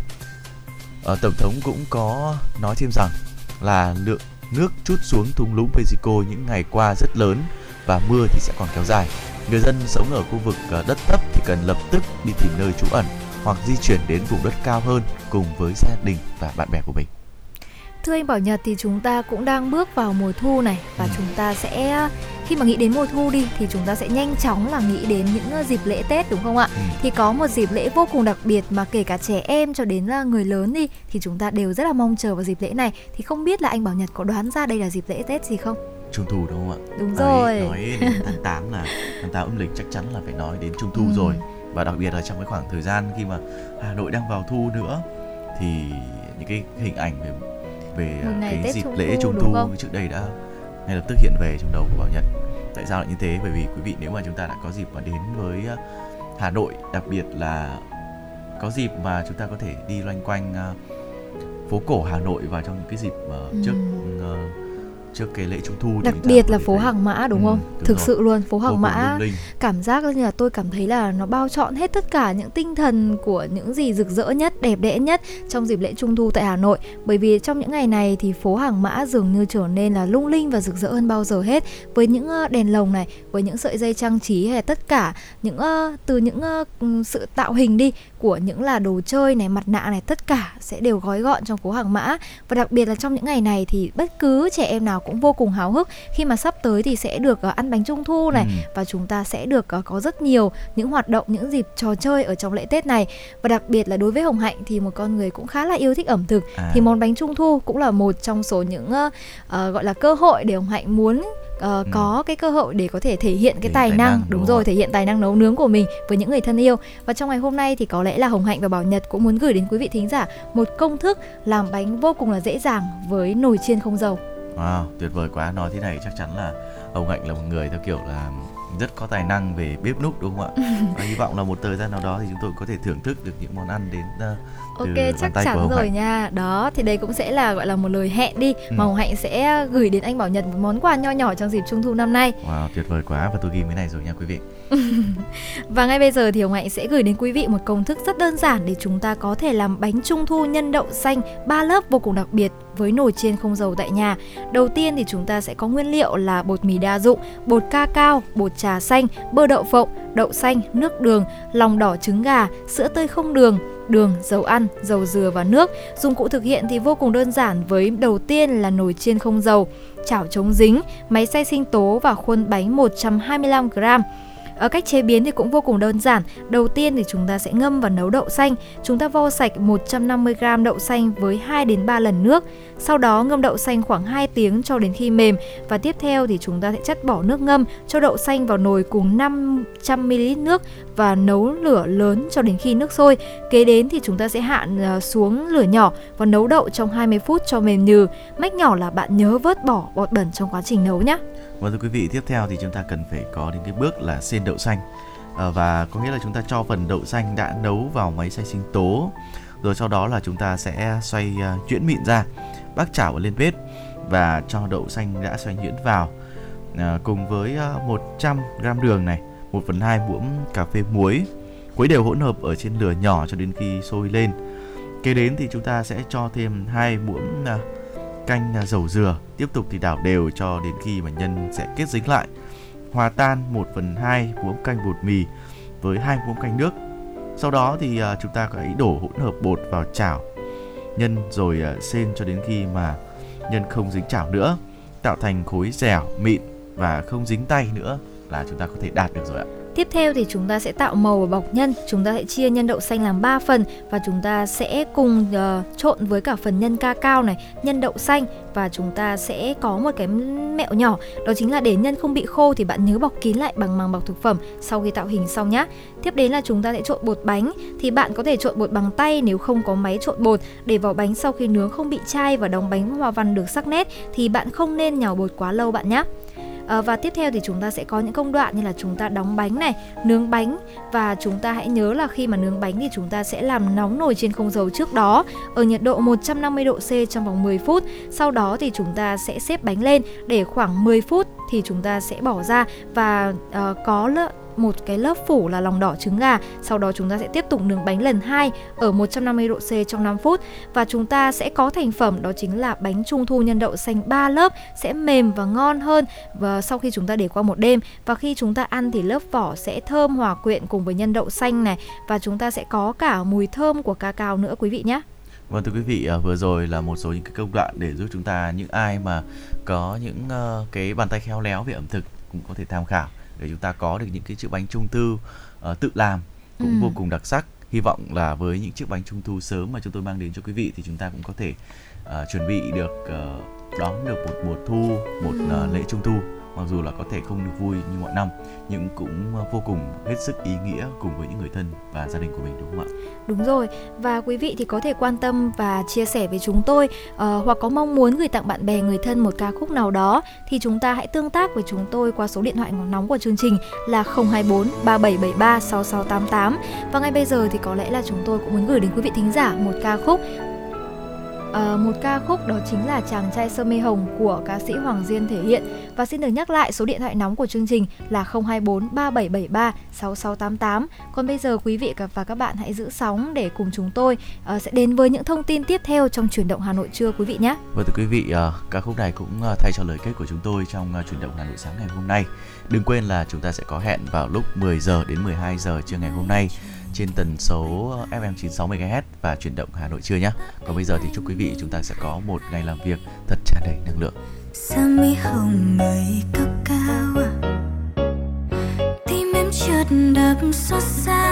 [SPEAKER 3] Ờ, Tổng thống cũng có nói thêm rằng là lượng nước chút xuống thung lũng Mexico những ngày qua rất lớn và mưa thì sẽ còn kéo dài. Người dân sống ở khu vực ờ, đất thấp thì cần lập tức đi tìm nơi trú ẩn hoặc di chuyển đến vùng đất cao hơn cùng với gia đình và bạn bè của mình.
[SPEAKER 2] Thưa anh Bảo Nhật thì chúng ta cũng đang bước vào mùa thu này và ừ. chúng ta sẽ khi mà nghĩ đến mùa thu đi thì chúng ta sẽ nhanh chóng là nghĩ đến những ờ, dịp lễ Tết đúng không ạ? Ừ. Thì có một dịp lễ vô cùng đặc biệt mà kể cả trẻ em cho đến là người lớn đi thì chúng ta đều rất là mong chờ vào dịp lễ này. Thì không biết là anh Bảo Nhật có đoán ra đây là dịp lễ Tết gì không?
[SPEAKER 3] Trung thu đúng không ạ?
[SPEAKER 2] Đúng rồi.
[SPEAKER 3] nói đến tháng (laughs) 8 là tháng 8 âm lịch chắc chắn là phải nói đến Trung thu ừ. rồi. Và đặc biệt là trong cái khoảng thời gian khi mà Hà Nội đang vào thu nữa thì những cái hình ảnh về về cái Tết dịp trung lễ trung thu trước đây đã ngay lập tức hiện về trong đầu của Bảo Nhật. Tại sao lại như thế? Bởi vì quý vị nếu mà chúng ta đã có dịp mà đến với ờ, Hà Nội, đặc biệt là có dịp mà chúng ta có thể đi loanh quanh ờ, phố cổ Hà Nội vào trong những cái dịp uh, trước uh, trước cái lễ trung thu
[SPEAKER 2] đặc biệt là phố hàng mã đúng ừ, không? đúng thực rồi. sự luôn phố hàng mã cảm giác như là tôi cảm thấy là nó bao trọn hết tất cả những tinh thần của những gì rực rỡ nhất đẹp đẽ nhất trong dịp lễ trung thu tại hà nội. Bởi vì trong những ngày này thì phố hàng mã dường như trở nên là lung linh và rực rỡ hơn bao giờ hết. Với những đèn lồng này với những sợi dây trang trí hay tất cả những từ những sự tạo hình đi của những là đồ chơi này mặt nạ này tất cả sẽ đều gói gọn trong phố hàng mã và đặc biệt là trong những ngày này thì bất cứ trẻ em nào cũng vô cùng háo hức khi mà sắp tới thì sẽ được uh, ăn bánh trung thu này ừ. và chúng ta sẽ được uh, có rất nhiều những hoạt động những dịp trò chơi ở trong lễ Tết này và đặc biệt là đối với Hồng Hạnh thì một con người cũng khá là yêu thích ẩm thực à. thì món bánh trung thu cũng là một trong số những uh, uh, gọi là cơ hội để Hồng Hạnh muốn uh, ừ. có cái cơ hội để có thể thể hiện cái tài, tài năng, năng đúng, đúng rồi thể hiện tài năng nấu nướng của mình với những người thân yêu và trong ngày hôm nay thì có lẽ là Hồng Hạnh và Bảo Nhật cũng muốn gửi đến quý vị thính giả một công thức làm bánh vô cùng là dễ dàng với nồi chiên không dầu
[SPEAKER 3] Wow, tuyệt vời quá. Nói thế này chắc chắn là Hồng Hạnh là một người theo kiểu là rất có tài năng về bếp núc đúng không ạ? Và (laughs) hy vọng là một thời gian nào đó thì chúng tôi có thể thưởng thức được những món ăn đến uh,
[SPEAKER 2] Ok chắc chắn rồi nha. Đó thì đây cũng sẽ là gọi là một lời hẹn đi ừ. mà Hồng Hạnh sẽ gửi đến anh Bảo Nhật một món quà nho nhỏ trong dịp Trung thu năm nay.
[SPEAKER 3] Wow, tuyệt vời quá và tôi ghi cái này rồi nha quý vị
[SPEAKER 2] và ngay bây giờ thì Hồng Hạnh sẽ gửi đến quý vị một công thức rất đơn giản để chúng ta có thể làm bánh trung thu nhân đậu xanh ba lớp vô cùng đặc biệt với nồi chiên không dầu tại nhà. Đầu tiên thì chúng ta sẽ có nguyên liệu là bột mì đa dụng, bột ca cao, bột trà xanh, bơ đậu phộng, đậu xanh, nước đường, lòng đỏ trứng gà, sữa tươi không đường, đường, dầu ăn, dầu dừa và nước. Dụng cụ thực hiện thì vô cùng đơn giản với đầu tiên là nồi chiên không dầu, chảo chống dính, máy xay sinh tố và khuôn bánh 125 g. Ở cách chế biến thì cũng vô cùng đơn giản. Đầu tiên thì chúng ta sẽ ngâm và nấu đậu xanh. Chúng ta vo sạch 150g đậu xanh với 2 đến 3 lần nước. Sau đó ngâm đậu xanh khoảng 2 tiếng cho đến khi mềm và tiếp theo thì chúng ta sẽ chất bỏ nước ngâm cho đậu xanh vào nồi cùng 500ml nước và nấu lửa lớn cho đến khi nước sôi. Kế đến thì chúng ta sẽ hạ ờ, xuống lửa nhỏ và nấu đậu trong 20 phút cho mềm nhừ. Mách nhỏ là bạn nhớ vớt bỏ bọt bẩn trong quá trình nấu nhé
[SPEAKER 3] và thưa quý vị, tiếp theo thì chúng ta cần phải có đến cái bước là xiên đậu xanh. À, và có nghĩa là chúng ta cho phần đậu xanh đã nấu vào máy xay sinh tố rồi sau đó là chúng ta sẽ xoay uh, nhuyễn mịn ra bác chảo ở lên bếp và cho đậu xanh đã xoay nhuyễn vào. À, cùng với uh, 100 g đường này 1 phần 2 muỗng cà phê muối. Khuấy đều hỗn hợp ở trên lửa nhỏ cho đến khi sôi lên. Kế đến thì chúng ta sẽ cho thêm hai muỗng uh, canh à, dầu dừa. Tiếp tục thì đảo đều cho đến khi mà nhân sẽ kết dính lại. Hòa tan 1 phần 2 muỗng canh bột mì với hai muỗng canh nước. Sau đó thì à, chúng ta hãy đổ hỗn hợp bột vào chảo. Nhân rồi à, xên cho đến khi mà nhân không dính chảo nữa. Tạo thành khối dẻo, mịn và không dính tay nữa là chúng ta có thể đạt được rồi ạ.
[SPEAKER 2] Tiếp theo thì chúng ta sẽ tạo màu và bọc nhân. Chúng ta sẽ chia nhân đậu xanh làm 3 phần và chúng ta sẽ cùng uh, trộn với cả phần nhân ca cao này, nhân đậu xanh và chúng ta sẽ có một cái mẹo nhỏ đó chính là để nhân không bị khô thì bạn nhớ bọc kín lại bằng màng bọc thực phẩm sau khi tạo hình xong nhá. Tiếp đến là chúng ta sẽ trộn bột bánh thì bạn có thể trộn bột bằng tay nếu không có máy trộn bột để vỏ bánh sau khi nướng không bị chai và đóng bánh hoa văn được sắc nét thì bạn không nên nhào bột quá lâu bạn nhé. À, và tiếp theo thì chúng ta sẽ có những công đoạn như là chúng ta đóng bánh này, nướng bánh và chúng ta hãy nhớ là khi mà nướng bánh thì chúng ta sẽ làm nóng nồi trên không dầu trước đó ở nhiệt độ 150 độ C trong vòng 10 phút. Sau đó thì chúng ta sẽ xếp bánh lên để khoảng 10 phút thì chúng ta sẽ bỏ ra và uh, có một cái lớp phủ là lòng đỏ trứng gà. Sau đó chúng ta sẽ tiếp tục nướng bánh lần hai ở 150 độ C trong 5 phút. Và chúng ta sẽ có thành phẩm đó chính là bánh trung thu nhân đậu xanh 3 lớp sẽ mềm và ngon hơn và sau khi chúng ta để qua một đêm. Và khi chúng ta ăn thì lớp vỏ sẽ thơm hòa quyện cùng với nhân đậu xanh này. Và chúng ta sẽ có cả mùi thơm của ca cao nữa quý vị nhé.
[SPEAKER 3] Vâng thưa quý vị, à, vừa rồi là một số những cái công đoạn để giúp chúng ta những ai mà có những ờ, cái bàn tay khéo léo về ẩm thực cũng có thể tham khảo để chúng ta có được những cái chiếc bánh trung thu uh, tự làm cũng ừ. vô cùng đặc sắc hy vọng là với những chiếc bánh trung thu sớm mà chúng tôi mang đến cho quý vị thì chúng ta cũng có thể uh, chuẩn bị được uh, đón được một mùa thu một uh, lễ trung thu mặc dù là có thể không được vui như mọi năm nhưng cũng ờ, vô cùng hết sức ý nghĩa cùng với những người thân và gia đình của mình đúng không ạ?
[SPEAKER 2] Đúng rồi và quý vị thì có thể quan tâm và chia sẻ với chúng tôi uh, hoặc có mong muốn gửi tặng bạn bè người thân một ca khúc nào đó thì chúng ta hãy tương tác với chúng tôi qua số điện thoại nóng của chương trình là 024 3773 6688 và ngay bây giờ thì có lẽ là chúng tôi cũng muốn gửi đến quý vị thính giả một ca khúc À, một ca khúc đó chính là Chàng trai sơ mê hồng của ca sĩ Hoàng Diên thể hiện và xin được nhắc lại số điện thoại nóng của chương trình là 024 3773 6688. Còn bây giờ quý vị và các bạn hãy giữ sóng để cùng chúng tôi uh, sẽ đến với những thông tin tiếp theo trong chuyển động Hà Nội trưa quý vị nhé.
[SPEAKER 3] Vâng thưa quý vị, uh, ca khúc này cũng uh, thay cho lời kết của chúng tôi trong uh, chuyển động Hà Nội sáng ngày hôm nay. Đừng quên là chúng ta sẽ có hẹn vào lúc 10 giờ đến 12 giờ trưa ngày hôm nay trên tần số FM 96 MHz và chuyển động Hà Nội trưa nhé. Còn bây giờ thì chúc quý vị, chúng ta sẽ có một ngày làm việc thật tràn đầy năng lượng.
[SPEAKER 5] Sao mi hồng mây cao cao Tim em chợt đập xót xa